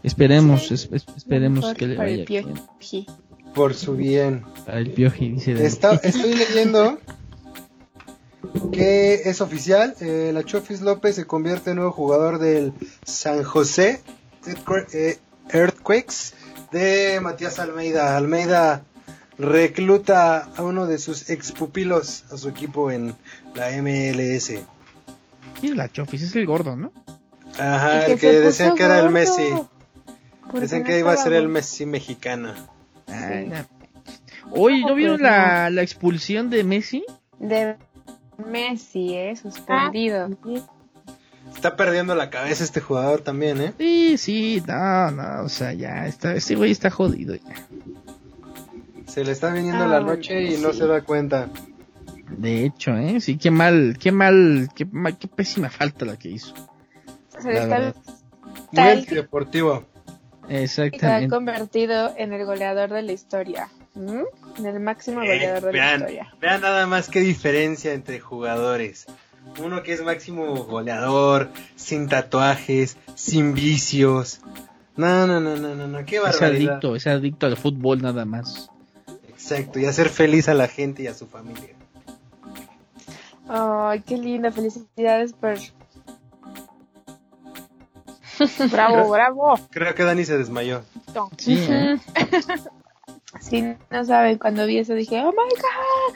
Esperemos, es- es- esperemos Mejor que le vaya bien. pioji. Por su bien. Para el pioji, dice. Está- estoy leyendo que es oficial. eh, la Chofis López se convierte en nuevo jugador del San José Earthquake- eh, Earthquakes de Matías Almeida. Almeida recluta a uno de sus expupilos a su equipo en la MLS. ¿Quién es la Chofis? Es el gordo, ¿no? Ajá, Y el que decían que era el. Messi. ¿Por Decían que iba a ser el? Messi mexicano. Ay. Oye, ¿no vieron la, la expulsión de Messi? De Messi, eh, suspendido. Está perdiendo la cabeza este jugador también, ¿eh? Sí, sí, no, no, o sea, ya está, este güey está jodido ya. Se le está viniendo Ah, la noche y no sí. se da cuenta. De hecho, eh, sí, qué mal, qué mal, qué, mal, qué pésima falta la que hizo. Se La está. Muy Tal- antideportivo. se ha Exactamente. convertido en el goleador de la historia. ¿Mm? En el máximo Eh, goleador de la historia. vean nada más qué diferencia entre jugadores. Uno que es máximo goleador, sin tatuajes, sin vicios. No, no, no, no, no, no, qué Es barbaridad. adicto, es adicto al fútbol nada más. Exacto, y hacer feliz a la gente y a su familia. Ay, qué linda. Felicidades por... Bravo, bravo. Creo que Dani se desmayó. Sí, ¿eh? Si no saben, cuando vi eso dije, oh my god.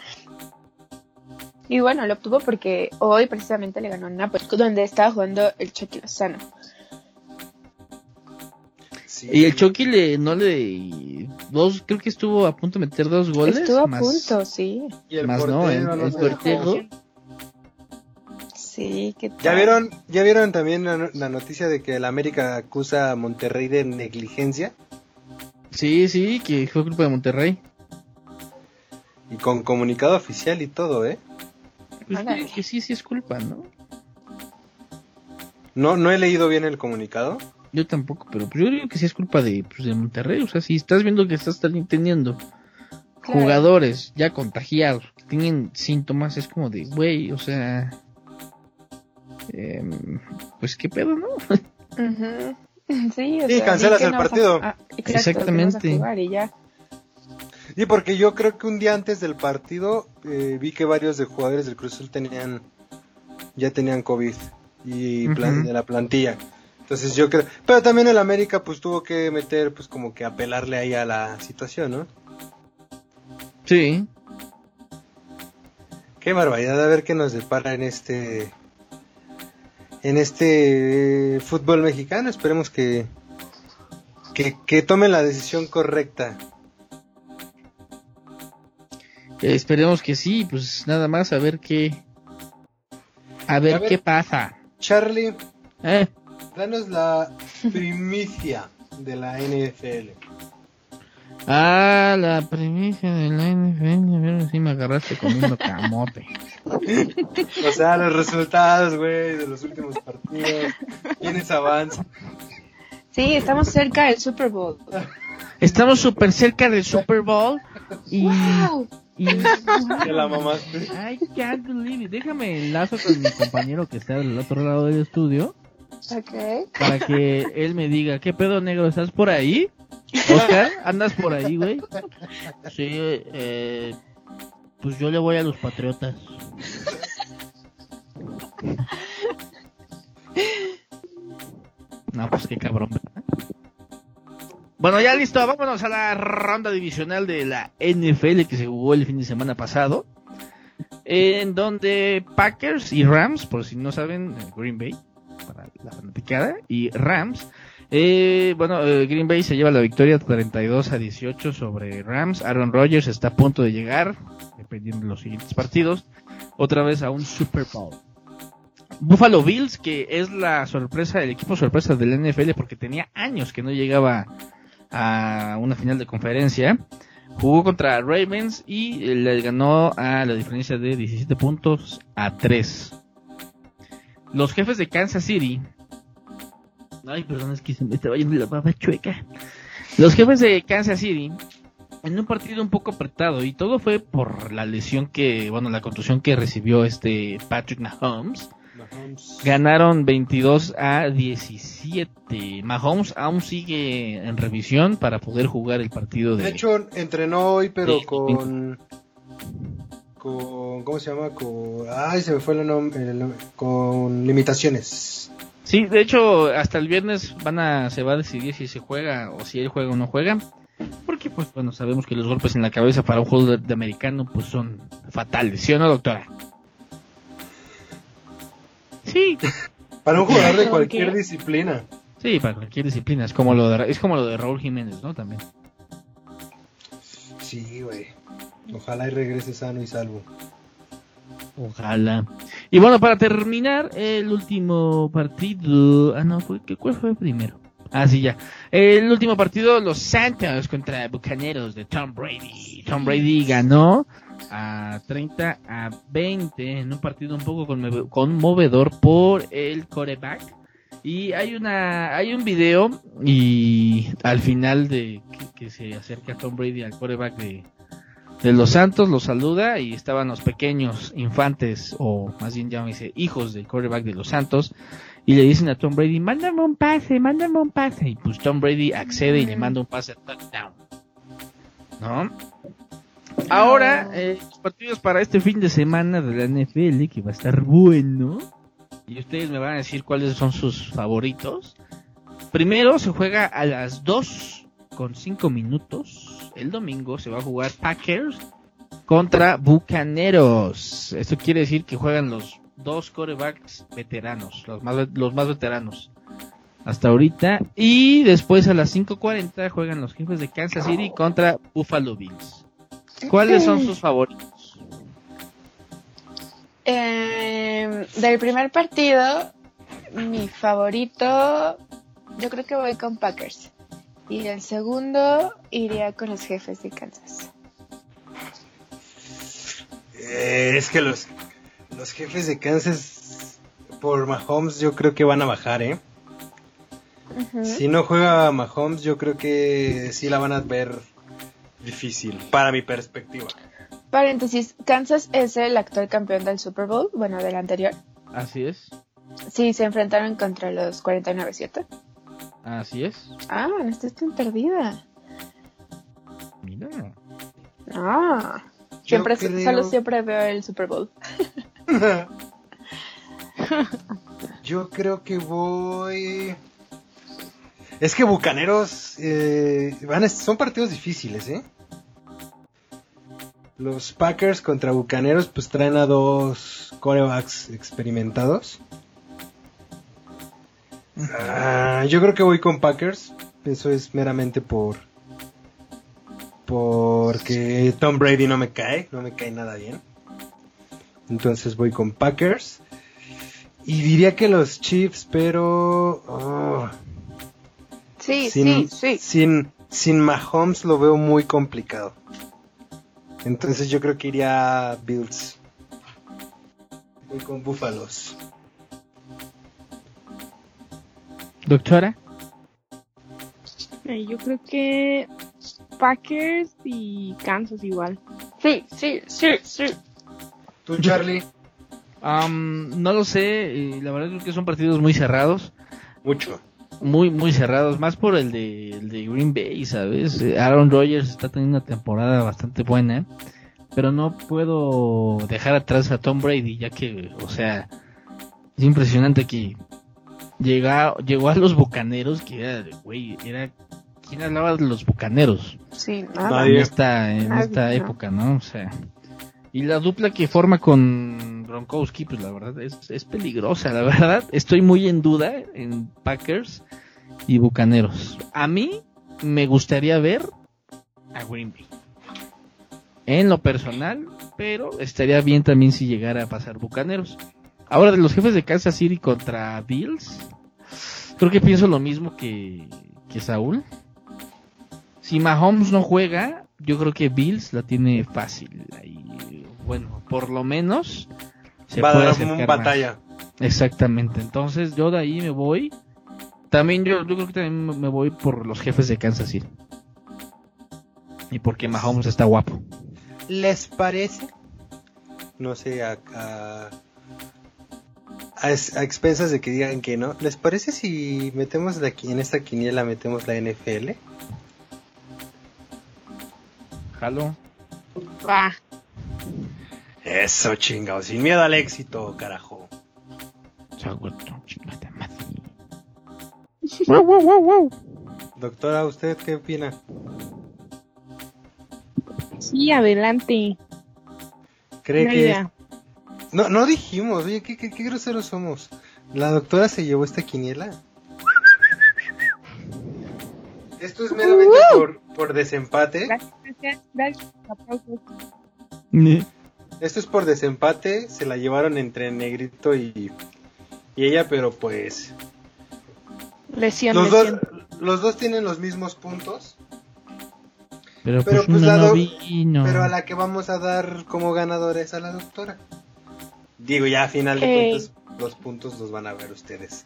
Y bueno, lo obtuvo porque hoy precisamente le ganó a Napoli, donde estaba jugando el Chucky Lozano. Sí. Y el Chucky le, no le, dos, creo que estuvo a punto de meter dos goles. Estuvo a más, punto, sí. Y el más no, portero el, no el portero. Sí, ¿qué tal? ¿Ya vieron, ¿Ya vieron también la, la noticia de que el América acusa a Monterrey de negligencia? Sí, sí, que fue culpa de Monterrey. Y con comunicado oficial y todo, ¿eh? Pues Órale. que, que sí, sí es culpa, ¿no? No, no he leído bien el comunicado. Yo tampoco, pero pues yo digo que sí es culpa de, pues, de Monterrey. O sea, si estás viendo que estás teniendo Claro. jugadores ya contagiados, que tienen síntomas, es como de, güey, o sea... em, pues qué pedo, ¿no? Sí, o Sí, sea, cancelas el no vas a- partido. ah, exacto, a Exactamente. jugar y ya. Sí, porque yo creo que un día antes del partido eh, vi que varios de jugadores del Cruz Azul tenían ya tenían COVID y plan- de la plantilla. Entonces yo creo, pero también el América pues tuvo que meter pues como que apelarle ahí a la situación, ¿no? Sí. Qué barbaridad, a ver qué nos depara en este en este eh, fútbol mexicano. Esperemos que que, que tomen la decisión correcta. Esperemos que sí, pues nada más a ver qué... A ver, A ver. qué pasa. Charlie, Eh, danos la primicia de la NFL. Ah, la premisa de la NFL, a ver si me agarraste comiendo camote. O sea, los resultados, güey, de los últimos partidos. ¿Quiénes avanzan? Sí, estamos cerca del Super Bowl. Estamos súper cerca del Super Bowl y... ¡Wow! Y la mamaste. I can't believe it. Déjame enlazo con mi compañero que está del otro lado del estudio Ok. para que él me diga, ¿qué pedo negro? ¿Estás por ahí? Oscar, ¿andas por ahí, güey? Sí, eh, pues yo le voy a los patriotas. No, pues qué cabrón. Bueno, ya listo, vámonos a la ronda divisional de la NFL que se jugó el fin de semana pasado. En donde Packers y Rams, por si no saben, eh, Green Bay, para la fanaticada, y Rams. eh, bueno, eh, Green Bay se lleva la victoria 32 a 18 sobre Rams. Aaron Rodgers está a punto de llegar, de dependiendo de los siguientes partidos, otra vez a un Super Bowl. Buffalo Bills, que es la sorpresa, el equipo sorpresa del NFL porque tenía años que no llegaba a una final de conferencia. Jugó contra Ravens y le ganó a la diferencia de 17 puntos a 3. Los jefes de Kansas City. Ay, perdón, es que se me estaba yendo la baba chueca. Los jefes de Kansas City en un partido un poco apretado y todo fue por la lesión que, bueno, la contusión que recibió este Patrick Mahomes. Ganaron 22 a 17. Mahomes aún sigue en revisión para poder jugar el partido de... De hecho, entrenó hoy, pero con. con ¿Cómo se llama? Con, ay, se me fue el nombre. el nombre, con limitaciones. Sí, de hecho, hasta el viernes van a, se va a decidir si se juega o si él juega o no juega. Porque, pues, bueno, sabemos que los golpes en la cabeza para un juego de, de americano, pues, son fatales. ¿Sí o no, doctora? Sí, Para un jugador de ¿Por cualquier disciplina. sí, para cualquier disciplina. Es como lo de, es como lo de Raúl Jiménez, ¿no? También. Sí, güey. Ojalá y regrese sano y salvo. Ojalá. Y bueno, para terminar, el último partido. Ah, no, fue, ¿qué- ¿cuál fue primero? Ah, sí, ya. El último partido, los Santos contra Bucaneros de Tom Brady. Tom Brady ganó a 30 a 20 en un partido un poco conmove- conmovedor por el coreback. Y hay una, hay un video y al final de que, se acerca Tom Brady al coreback de, de los Santos, los saluda y estaban los pequeños infantes, o más bien llámese hijos del quarterback de los Santos, y le dicen a Tom Brady, mándame un pase, mándame un pase. Y pues Tom Brady accede y le manda un pase a touchdown. ¿No? Ahora, eh, los partidos para este fin de semana de la NFL, que va a estar bueno. Y ustedes me van a decir cuáles son sus favoritos. Primero se juega a las 2 con 5 minutos. El domingo se va a jugar Packers contra Bucaneros. Esto quiere decir que juegan los dos corebacks veteranos, los más, los más veteranos hasta ahorita. Y después a las 5.40 juegan los jefes de Kansas City contra Buffalo Bills. ¿Cuáles son sus favoritos? Eh, del primer partido, mi favorito, yo creo que voy con Packers. Y el segundo iría con los jefes de Kansas. Eh, es que los, los jefes de Kansas por Mahomes yo creo que van a bajar, ¿eh? Si no juega Mahomes yo creo que sí la van a ver difícil, para mi perspectiva. Paréntesis, Kansas es el actual campeón del Super Bowl, bueno, del anterior. Así es, Sí, se enfrentaron contra los 49, ¿cierto? así es. Ah, no estás tan perdida. Mira. Ah, Yo siempre, creo- solo siempre veo el Super Bowl. Yo creo que voy. Es que Bucaneros eh, van a- son partidos difíciles, ¿eh? Los Packers contra Bucaneros pues traen a dos corebacks experimentados. Ah, yo creo que voy con Packers. Eso es meramente por porque Tom Brady no me cae, no me cae nada bien. Entonces voy con Packers. Y diría que los Chiefs, pero oh, Sí, sin, sí, sí. sin sin Mahomes lo veo muy complicado. Entonces yo creo que iría Bills. Voy con Búfalos. Doctora. Eh, Yo creo que Packers y Kansas igual. Sí, sí, sí, sí. ¿Tú, Charlie? Am, no lo sé, la verdad creo que son partidos muy cerrados. Mucho. Muy muy cerrados, más por el de, el de Green Bay, ¿sabes? Aaron Rodgers está teniendo una temporada bastante buena, pero no puedo dejar atrás a Tom Brady, ya que, o sea, es impresionante que llega, llegó a los Bucaneros, que era, güey, era, ¿quién hablaba de los Bucaneros? Sí, nada. Nadie. En esta, en Nadie, esta no. época, ¿no? O sea, y la dupla que forma con Gronkowski, pues la verdad es, es peligrosa, la verdad. Estoy muy en duda en Packers y Bucaneros. A mí me gustaría ver a Green Bay. En lo personal, pero estaría bien también si llegara a pasar Bucaneros. Ahora de los jefes de Kansas City contra Bills, creo que pienso lo mismo que, que Saúl. Si Mahomes no juega, yo creo que Bills la tiene fácil. Y bueno, por lo menos se Va a puede dar acercar un más. batalla. Exactamente. Entonces yo de ahí me voy. También yo, yo creo que también me voy por los jefes de Kansas City. Y porque Mahomes está guapo. ¿Les parece? No sé, a, a, a a expensas de que digan que no. ¿Les parece si metemos la, qui- en esta quiniela metemos la NFL? Jalo. Va. Eso, chingado, sin miedo al éxito, carajo. Doctora, ¿usted qué opina? Sí, adelante. ¿Cree Una que idea. No, no dijimos, oye, ¿qué, qué, qué groseros somos. ¿La doctora se llevó esta quiniela? Esto es meramente por, por desempate. Gracias, gracias. Esto es por desempate. Se la llevaron entre Negrito y, y ella, pero pues. Lesión, Los dos, los dos tienen los mismos puntos. Pero, Pero, pues, pues, la no vino. Pero a la que vamos a dar como ganadora es a la doctora. Digo, ya a final de Ey. cuentas, los puntos los van a ver ustedes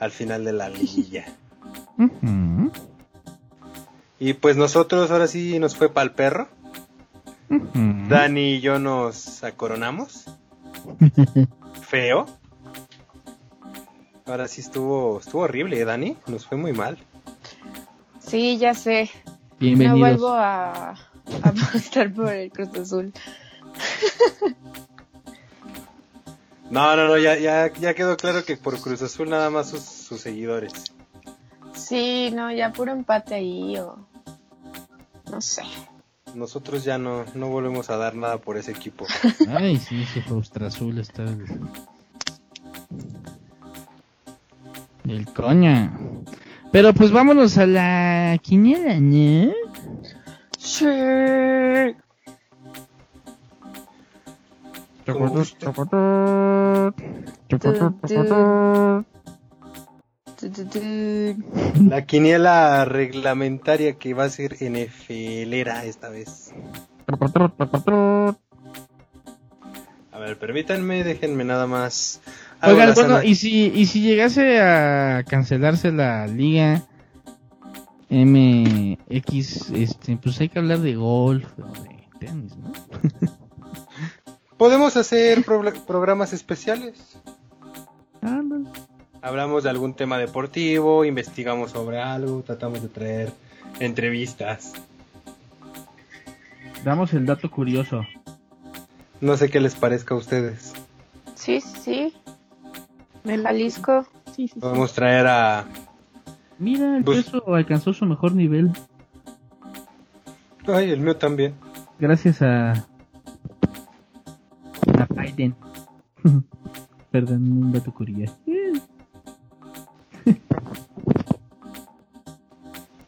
al final de la liguilla. Ujú, Y pues nosotros ahora sí nos fue pa'l perro. Dani y yo nos acoronamos. Feo. Ahora sí estuvo, estuvo horrible, ¿eh, Dani. Nos fue muy mal. Sí, ya sé. Bienvenidos. No vuelvo a, a apostar por el Cruz Azul. No, no, no, ya, ya, ya quedó claro que por Cruz Azul nada más sus, sus seguidores. Sí, no, ya puro empate ahí o... No sé. Nosotros ya no, no volvemos a dar nada por ese equipo. Ay, sí, ese frustra azul está el... El coña. Pero pues vámonos a la quiniela, ¿no? Sí. Como guste. La quiniela reglamentaria que va a ser NFLera esta vez. A ver, permítanme, déjenme nada más. Oigan, bueno, y si, y si llegase a cancelarse la liga MX, este, pues hay que hablar de golf o de tenis, ¿no? Podemos hacer pro- programas especiales. Hablamos de algún tema deportivo, investigamos sobre algo, tratamos de traer entrevistas. Damos el dato curioso. No sé qué les parezca a ustedes. Sí, sí. En Jalisco. Sí, sí, sí. Podemos traer a... Mira, el Pues- peso alcanzó su mejor nivel Ay, el mío también. gracias a a Biden. Perdón, un dato curioso.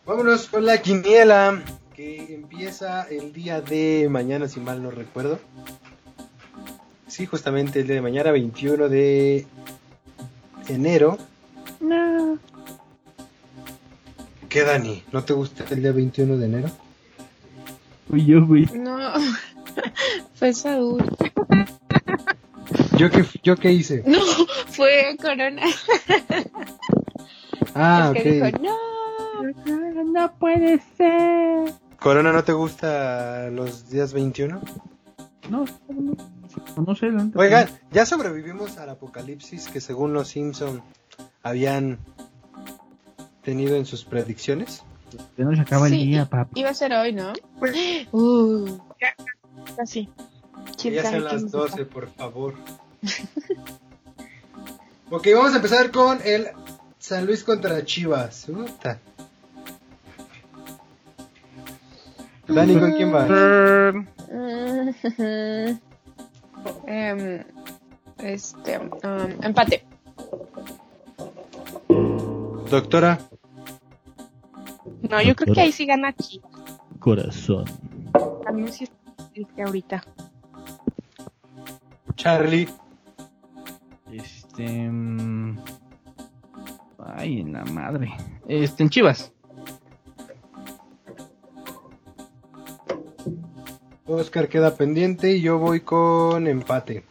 Vámonos con la quiniela que empieza el día de mañana, si mal no recuerdo. Sí, justamente el día de mañana, 21 de enero. No. ¿Qué, Dani? ¿No te gusta el día 21 de enero? Fui yo, güey. No. Fue Saúl. ¿Yo qué, yo qué hice? No, fue Corona. Ah, el que ok. dijo, no. No puede ser. ¿Corona no te gusta los días 21? No, no, no sé. Oigan, ya sobrevivimos al apocalipsis que según los Simpson habían tenido en sus predicciones. Ya no se acaba el Sí, día, papá. Iba a ser hoy, ¿no? Uh, Casi. Que ¿Quién ya quién las sepa? 12, por favor. ok, vamos a empezar con el San Luis contra Chivas. Puta. Dani, ¿con quién va? mm, em, este, um, empate. Doctora, No, yo creo que ahí sí gana Chivas. Corazón. También sí es triste ahorita. Charlie. Este. mm, Ay, en la madre. Este, en Chivas. Oscar queda pendiente y yo voy con empate.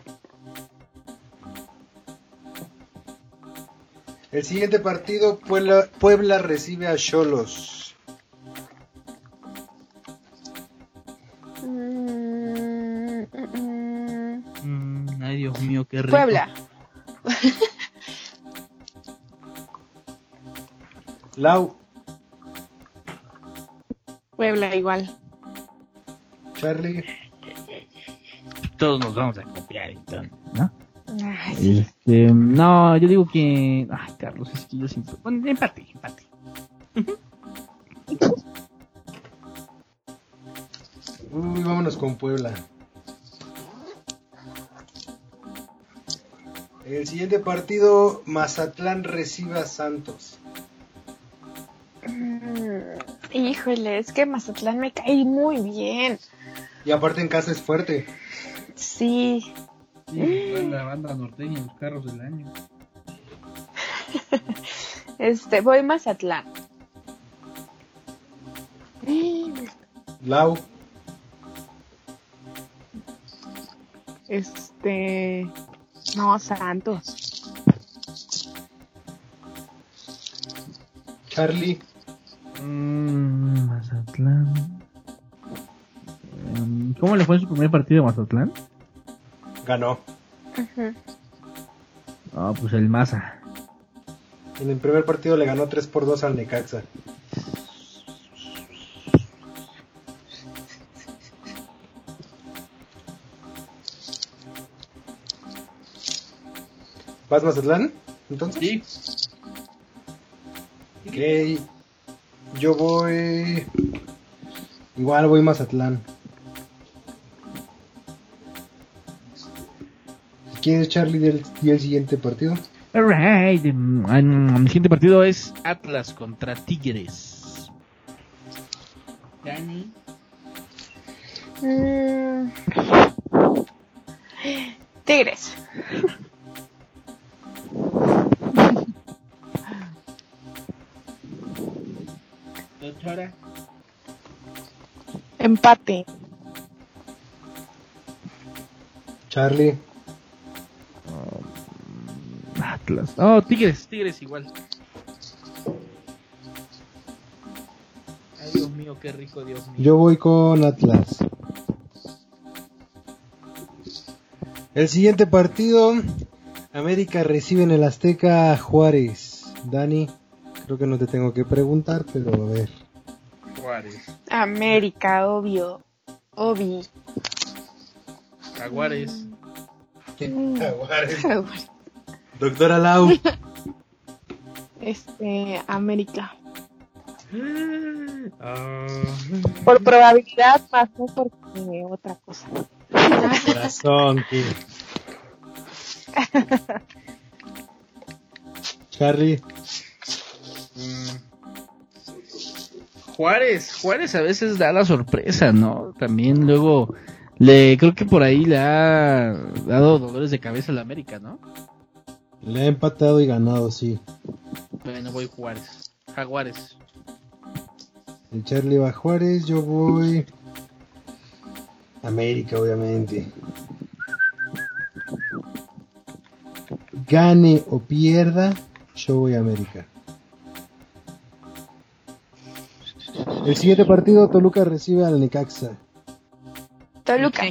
El siguiente partido, Puebla, Puebla recibe a Cholos. Mm, mm, mm. Mm, ay, Dios mío, qué rico. Puebla. Lau, Puebla igual. Charlie, Todos nos vamos a copiar, entonces, ¿no? Ay, sí. Este, no, yo digo que. Ay, Carlos, es que yo siempre. Bueno, empate, empate. uy, vámonos con Puebla. El siguiente partido, Mazatlán recibe a Santos. Mm, Híjole, es que Mazatlán me cae muy bien. Y aparte en casa es fuerte. Sí. la banda norteña, los carros del año. Este, voy Mazatlán. Lau, Este. No, Santos. Charlie, Mm, Mazatlán. ¿Cómo le fue en su primer partido a Mazatlán? ganó. Ah, pues el Maza. En el primer partido le ganó 3 por 2 al Necaxa. ¿Vas Mazatlán? Entonces. Sí. Ok. Yo voy. Igual voy Mazatlán. ¿Quién es Charlie del, y el siguiente partido? Alright. em, em, El siguiente partido es Atlas contra Tigres. Dani. Mm. Tigres. Doctora. Empate. Charlie. Atlas. Oh, Tigres, Tigres igual. Ay, Dios mío, qué rico, Dios mío. Yo voy con Atlas. El siguiente partido, América recibe en el Azteca a Juárez. Dani, creo que no te tengo que preguntar, pero a ver. Juárez. América, obvio. Obi. Jaguares. Juárez. Doctora Lau. Este. América. Ah. Por probabilidad, más no porque otra cosa. Corazón, que- Charlie. Juárez, Juárez a veces da la sorpresa, ¿no? También luego le creo que por ahí le ha dado dolores de cabeza a la América, ¿no? Le ha empatado y ganado, sí. Bueno, voy Juárez. Jaguares. El Charlie va a Juárez, yo voy. América, obviamente. Gane o pierda, yo voy a América. El siguiente partido, Toluca recibe al Necaxa. Toluca.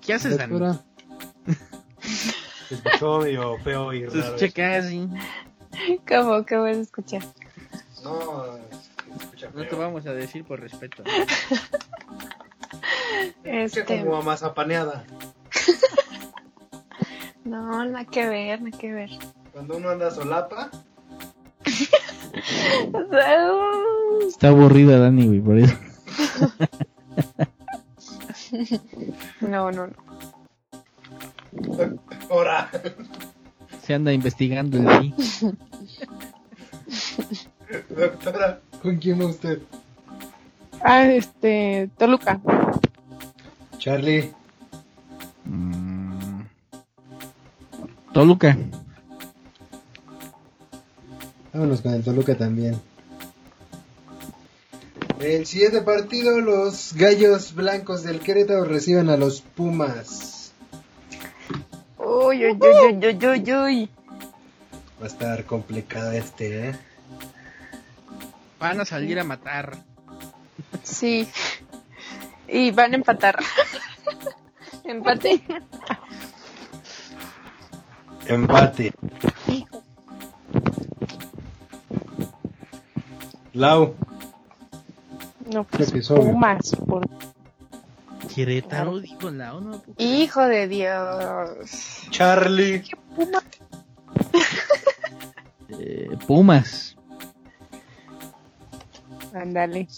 ¿Qué haces, Dani? Se escuchó medio feo y Se escucha casi. ¿Cómo? ¿Cómo se escucha? No, se escucha No te vamos a decir por respeto. Este. como mazapaneada. No, nada que ver, nada que ver. Cuando uno anda solapa, Está aburrida Dani, güey, por eso. No, no, no. ¡Hora! Se anda investigando el ahí. Doctora, ¿con quién va usted? Ah, este. Toluca. Charlie. Mm. Toluca. Vámonos con el Toluca también. El siguiente partido, los Gallos Blancos del Querétaro reciben a los Pumas. Uy, uy, uy, uy, uy, uy, uy. Va a estar complicado este, ¿eh? Van a salir a matar. Sí. Y van a empatar. Empate. Empate. Lau. No, pues. Pumas. Por... Querétaro, dijo la ONU. Hijo de Dios. Charlie. Pumas. Eh, Pumas. Ándale.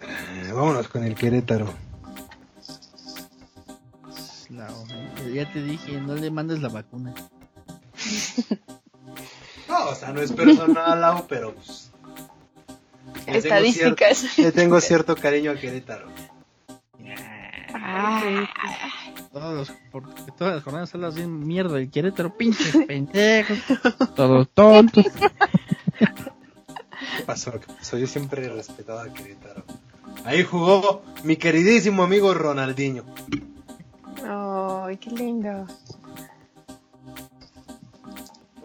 Eh, vámonos con el Querétaro. La ONU. Ya te dije, no le mandes la vacuna. No, o sea, no es personal, pero pues, le tengo Estadísticas. cier- Le tengo cierto cariño a Querétaro. Ah, Todos los, porque todas las jornadas hablas bien mierda del Querétaro, pinches pendejos. Todos tontos. ¿Qué pasó? ¿Qué pasó? Yo siempre he respetado a Querétaro. Ahí jugó mi queridísimo amigo Ronaldinho. Ay, qué lindo.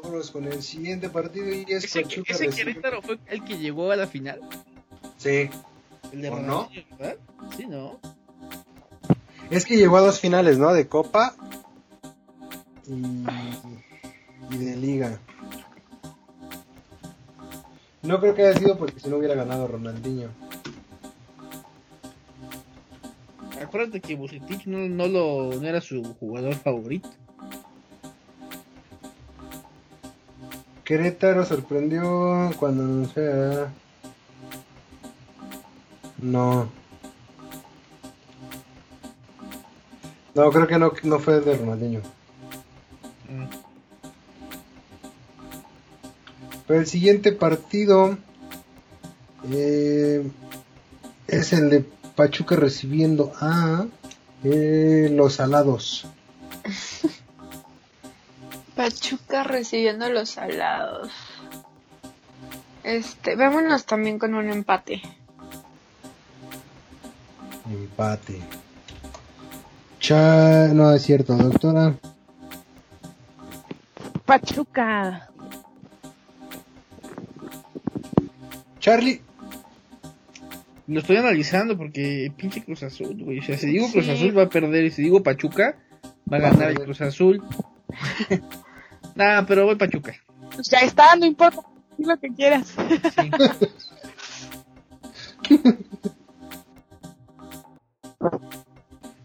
Vámonos con el siguiente partido y es Ese, Pachuca ese Querétaro fue el que llegó a la final. Sí. El de ¿O no? Ronaldinho, ¿verdad? Sí, ¿no? Es que llegó a dos finales, ¿no? De Copa y, y de Liga. No creo que haya sido porque si no hubiera ganado Ronaldinho. Acuérdate que Bucetich no, no, lo, no era su jugador favorito. Querétaro sorprendió cuando anunció No. No, creo que no, no fue de Ronaldinho. Pero el siguiente partido eh, es el de Pachuca recibiendo a eh, los alados. Pachuca recibiendo los salados. Este, vámonos también con un empate. Empate. Cha... No es cierto, doctora. Pachuca. Charlie. Lo estoy analizando porque pinche Cruz Azul, güey. O sea, si digo Cruz Sí. Azul va a perder y si digo Pachuca va a ganar el. Cruz Azul. nah, pero voy Pachuca. Pues ya está, no importa. Di lo que quieras. Sí.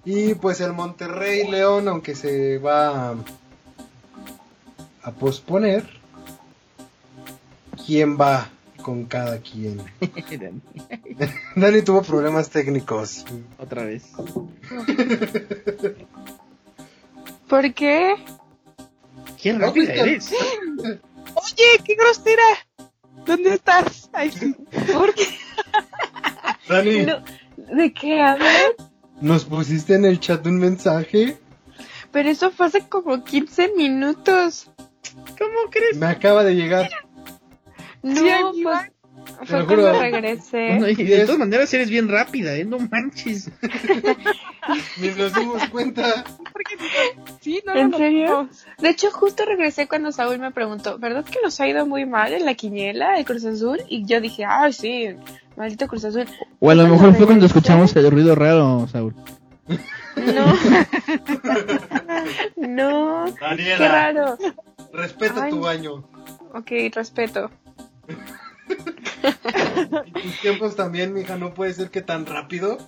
Y pues el Monterrey León, aunque se va a, a posponer. ¿Quién va con cada quien? Dani tuvo problemas técnicos. Otra vez. ¿Por qué? ¿Quién No, rápida eres? Oye, qué grosera. ¿Dónde estás? Ay, sí. ¿Por qué? Dani, No, ¿De qué hablas? nos pusiste en el chat un mensaje. Pero eso fue hace como 15 minutos. ¿Cómo crees? Me acaba de llegar. No, Sí, pues. Fue lo cuando juro. regresé. Bueno, y de todas maneras eres bien rápida, ¿eh? No manches. Ni nos dimos cuenta. Sí, no, ¿En no, no, serio? no. De hecho, justo regresé cuando Saúl me preguntó, ¿verdad que nos ha ido muy mal en la quiniela de Cruz Azul? Y yo dije, ay, sí, maldito Cruz Azul. O a lo mejor fue cuando escuchamos el ruido raro, Saúl. No. no. Qué Daniela, raro. respeta Ay. tu baño. Ok, respeto. Tus tiempos también, mija, no puede ser que tan rápido.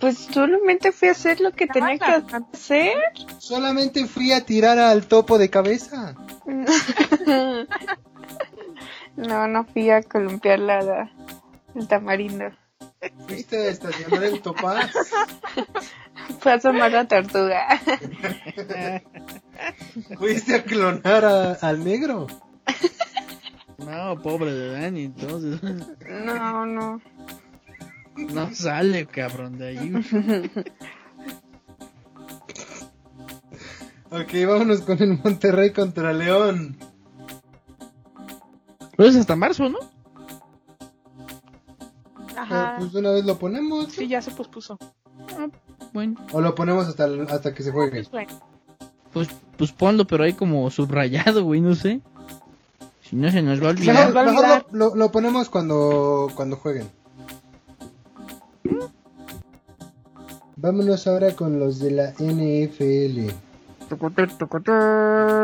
Pues solamente fui a hacer lo que tenía que hacer. Solamente fui a tirar al topo de cabeza. No, no fui a columpiar la, la- el tamarindo. Fuiste a estacionar el topaz. Fue a asomar la tortuga. Fuiste a clonar a- al negro. No, pobre de Dani, entonces. No, no. No sale, cabrón, de ahí. Ok, vámonos con el Monterrey contra León. Pero es hasta marzo, ¿no? Ajá. Eh, pues de una vez lo ponemos. Sí, ya se pospuso. Bueno, O lo ponemos hasta, hasta que se juegue. Pues pues, pues ponlo, pero ahí como subrayado, güey, no sé. Si no se nos va a olvidar. Mejor lo, lo- lo ponemos cuando, cuando jueguen. Vámonos ahora con los de la NFL.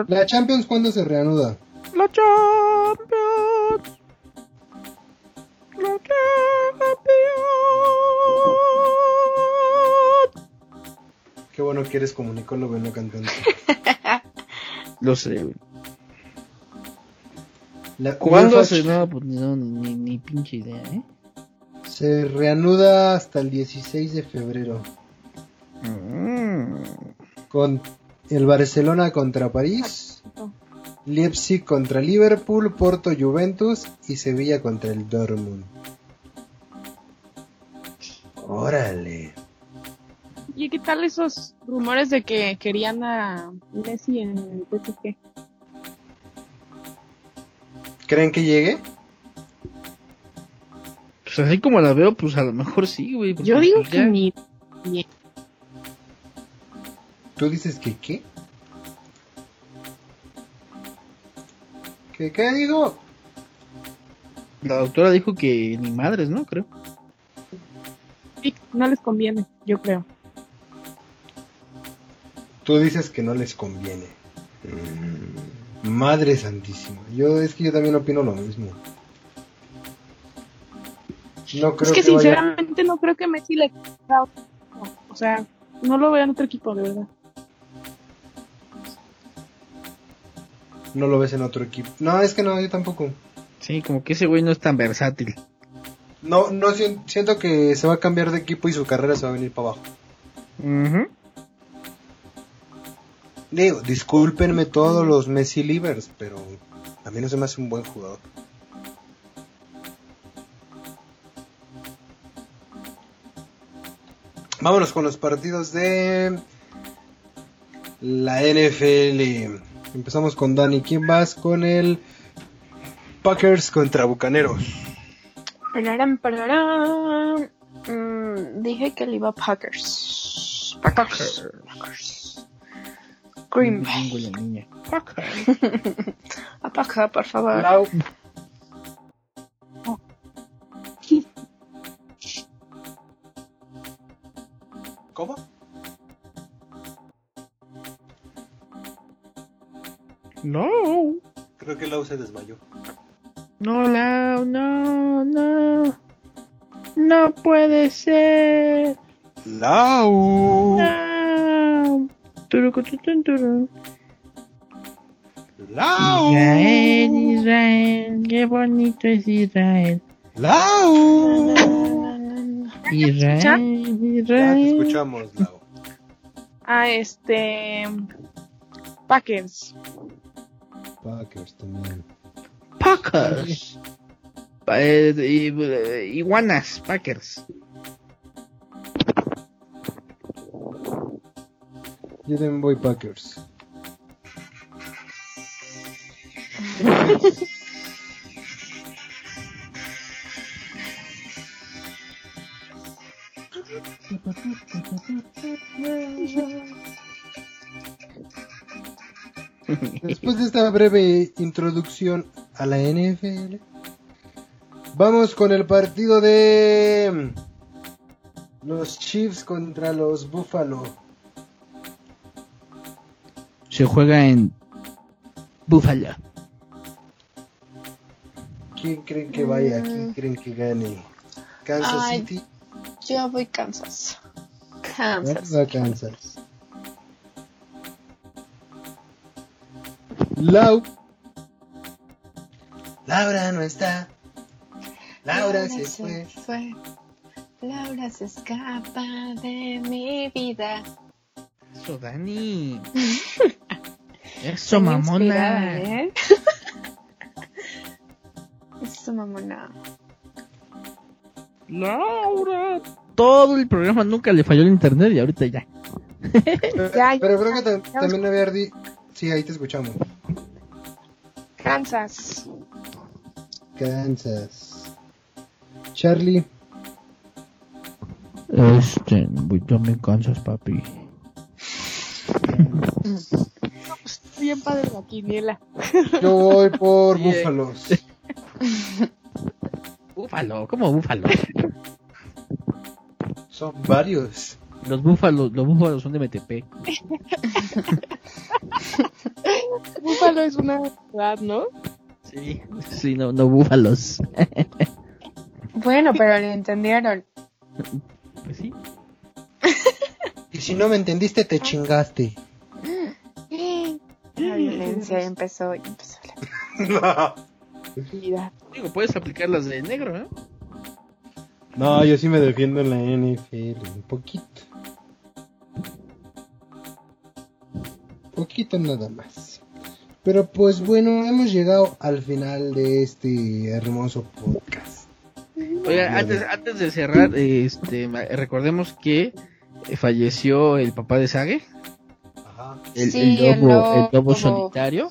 La Champions, ¿cuándo se reanuda? La Champions. La Champions. Qué bueno que eres comunicólogo y no cantante. Lo sé, güey. La ¿Cuándo se no, pues no, ni, ni pinche idea, ¿eh? se reanuda hasta el 16 de febrero. Mm. Con el Barcelona contra París, Leipzig contra Liverpool, Porto Juventus y Sevilla contra el Dortmund. Órale. ¿Y qué tal esos rumores de que querían a Messi en el PSG? ¿Creen que llegue? Pues así como la veo, pues a lo mejor sí, güey. Yo digo pues, que ya- ni. ni- ¿Tú dices que qué? ¿Qué qué digo? La doctora dijo que ni madres, ¿no? Creo. sí, no les conviene, yo creo. Tú dices que no les conviene. Mm, Madre santísima. Yo es que yo también opino lo mismo. No creo es que, que vaya- sinceramente no creo que Messi le. O sea, no lo veo en otro equipo, de verdad. no lo ves en otro equipo. No, es que no, yo tampoco. Sí, como que ese güey no es tan versátil. No, no sien- siento que se va a cambiar de equipo y su carrera se va a venir para abajo. Ujú. Digo, discúlpenme todos los Messi livers, pero a mí no se me hace un buen jugador. Vámonos con los partidos de la NFL. Empezamos con Dani. ¿Quién vas con el Packers contra Bucaneros? Pararam, pararam. Mm, dije que le iba a Packers. Packers. Packers. Green Bay. Bilingüe la niña. A Paca, por favor. Lau. ¿Cómo? No. Creo que Lau se desmayó. No, Lau, no, no. No puede ser. Lau. No. Lau. Israel, Israel, qué bonito es Israel. Lau. Israel, Ya te Israel. escuchamos, Lau. Ah, este. Packers. Packers también. Packers. Pa- eh, eh, iguanas, Packers. Yo también voy Packers. Después de esta breve introducción a la NFL, vamos con el partido de los Chiefs contra los Buffalo. Se juega en Buffalo. ¿Quién creen que vaya? ¿Quién creen que gane? Kansas Ay. City. Yo voy Kansas. Vamos Kansas. a Kansas. Lau. Laura no está. Laura se fue. fue. Laura se escapa de mi vida. Eso, Dani. Eso, Estoy mamona. ¿eh? Eso, mamona. Laura. Todo el programa nunca le falló el internet y ahorita ya. Pero, Ya, pero creo que tam- también había ardi... Sí, ahí te escuchamos. Kansas. Kansas. Charlie. Este, yo me cansas, papi. Bien padre la quiniela. Yo voy por Sí. Búfalos. Búfalo, ¿cómo búfalo? Son varios. Los búfalos, los búfalos son de MTP. Búfalo es una ciudad, ¿no? Sí, sí, no, no búfalos. Bueno, pero le entendieron. Pues sí. Y si no me entendiste, te chingaste. Violencia ya empezó, empezó. la- Vida. Digo, puedes aplicar las de negro, ¿eh? No, yo sí me defiendo en la NFL. Un poquito. Poquito nada más. Pero pues bueno, hemos llegado al final de este hermoso podcast. Oiga, antes, antes de cerrar, este, recordemos que falleció el papá de Sage. El, Sí, el el lobo, lobo. el lobo solitario.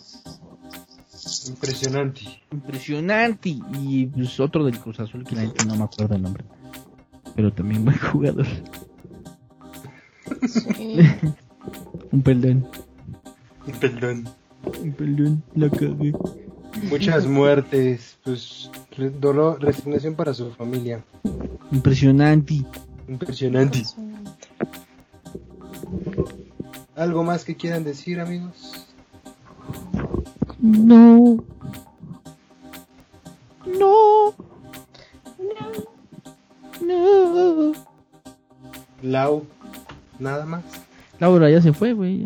Impresionante. Impresionante. Y pues, otro del Cruz Azul que la no me acuerdo el nombre. Pero también buen jugador. Sí. Un perdón. Perdón. Un perdón, la cagué. Muchas muertes, pues dolor, resignación para su familia. Impresionante. Impresionante. ¿Algo más que quieran decir, amigos? No. No. No. Lau, nada más. Laura ya se fue, güey.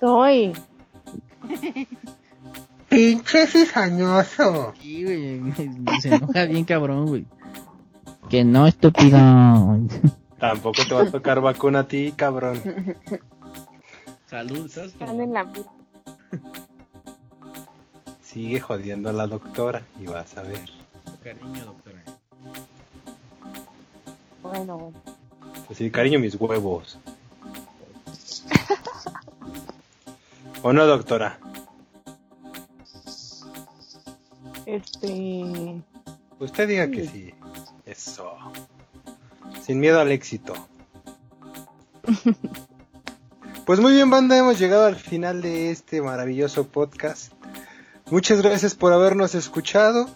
Soy. Pinche cizañoso. Sí, güey. Se enoja bien cabrón, güey. Que no, estúpido. Tampoco te va a tocar vacuna a ti, cabrón. Salud, ¿estás? Están en la vida. Sigue jodiendo a la doctora y vas a ver. Cariño, doctora. Bueno, bueno. Así, cariño, mis huevos. ¿O no, doctora? Este. Usted diga que sí. Eso. Sin miedo al éxito. Pues muy bien, banda, hemos llegado al final de este maravilloso podcast. Muchas gracias por habernos escuchado.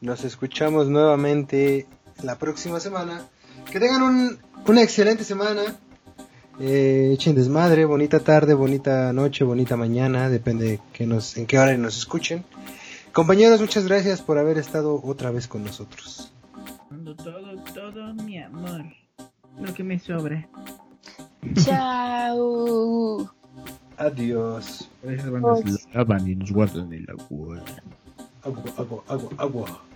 Nos escuchamos nuevamente la próxima semana. Que tengan un- una excelente semana. Eh, echen desmadre, bonita tarde, bonita noche, bonita mañana, depende de que nos, en qué hora nos escuchen. Compañeros, muchas gracias por haber estado otra vez con nosotros. Todo, todo, mi amor. Lo que me sobra. Chao. Adiós. Esas bandas lavan y nos guardan el agua. Agua, agua, agua, agua.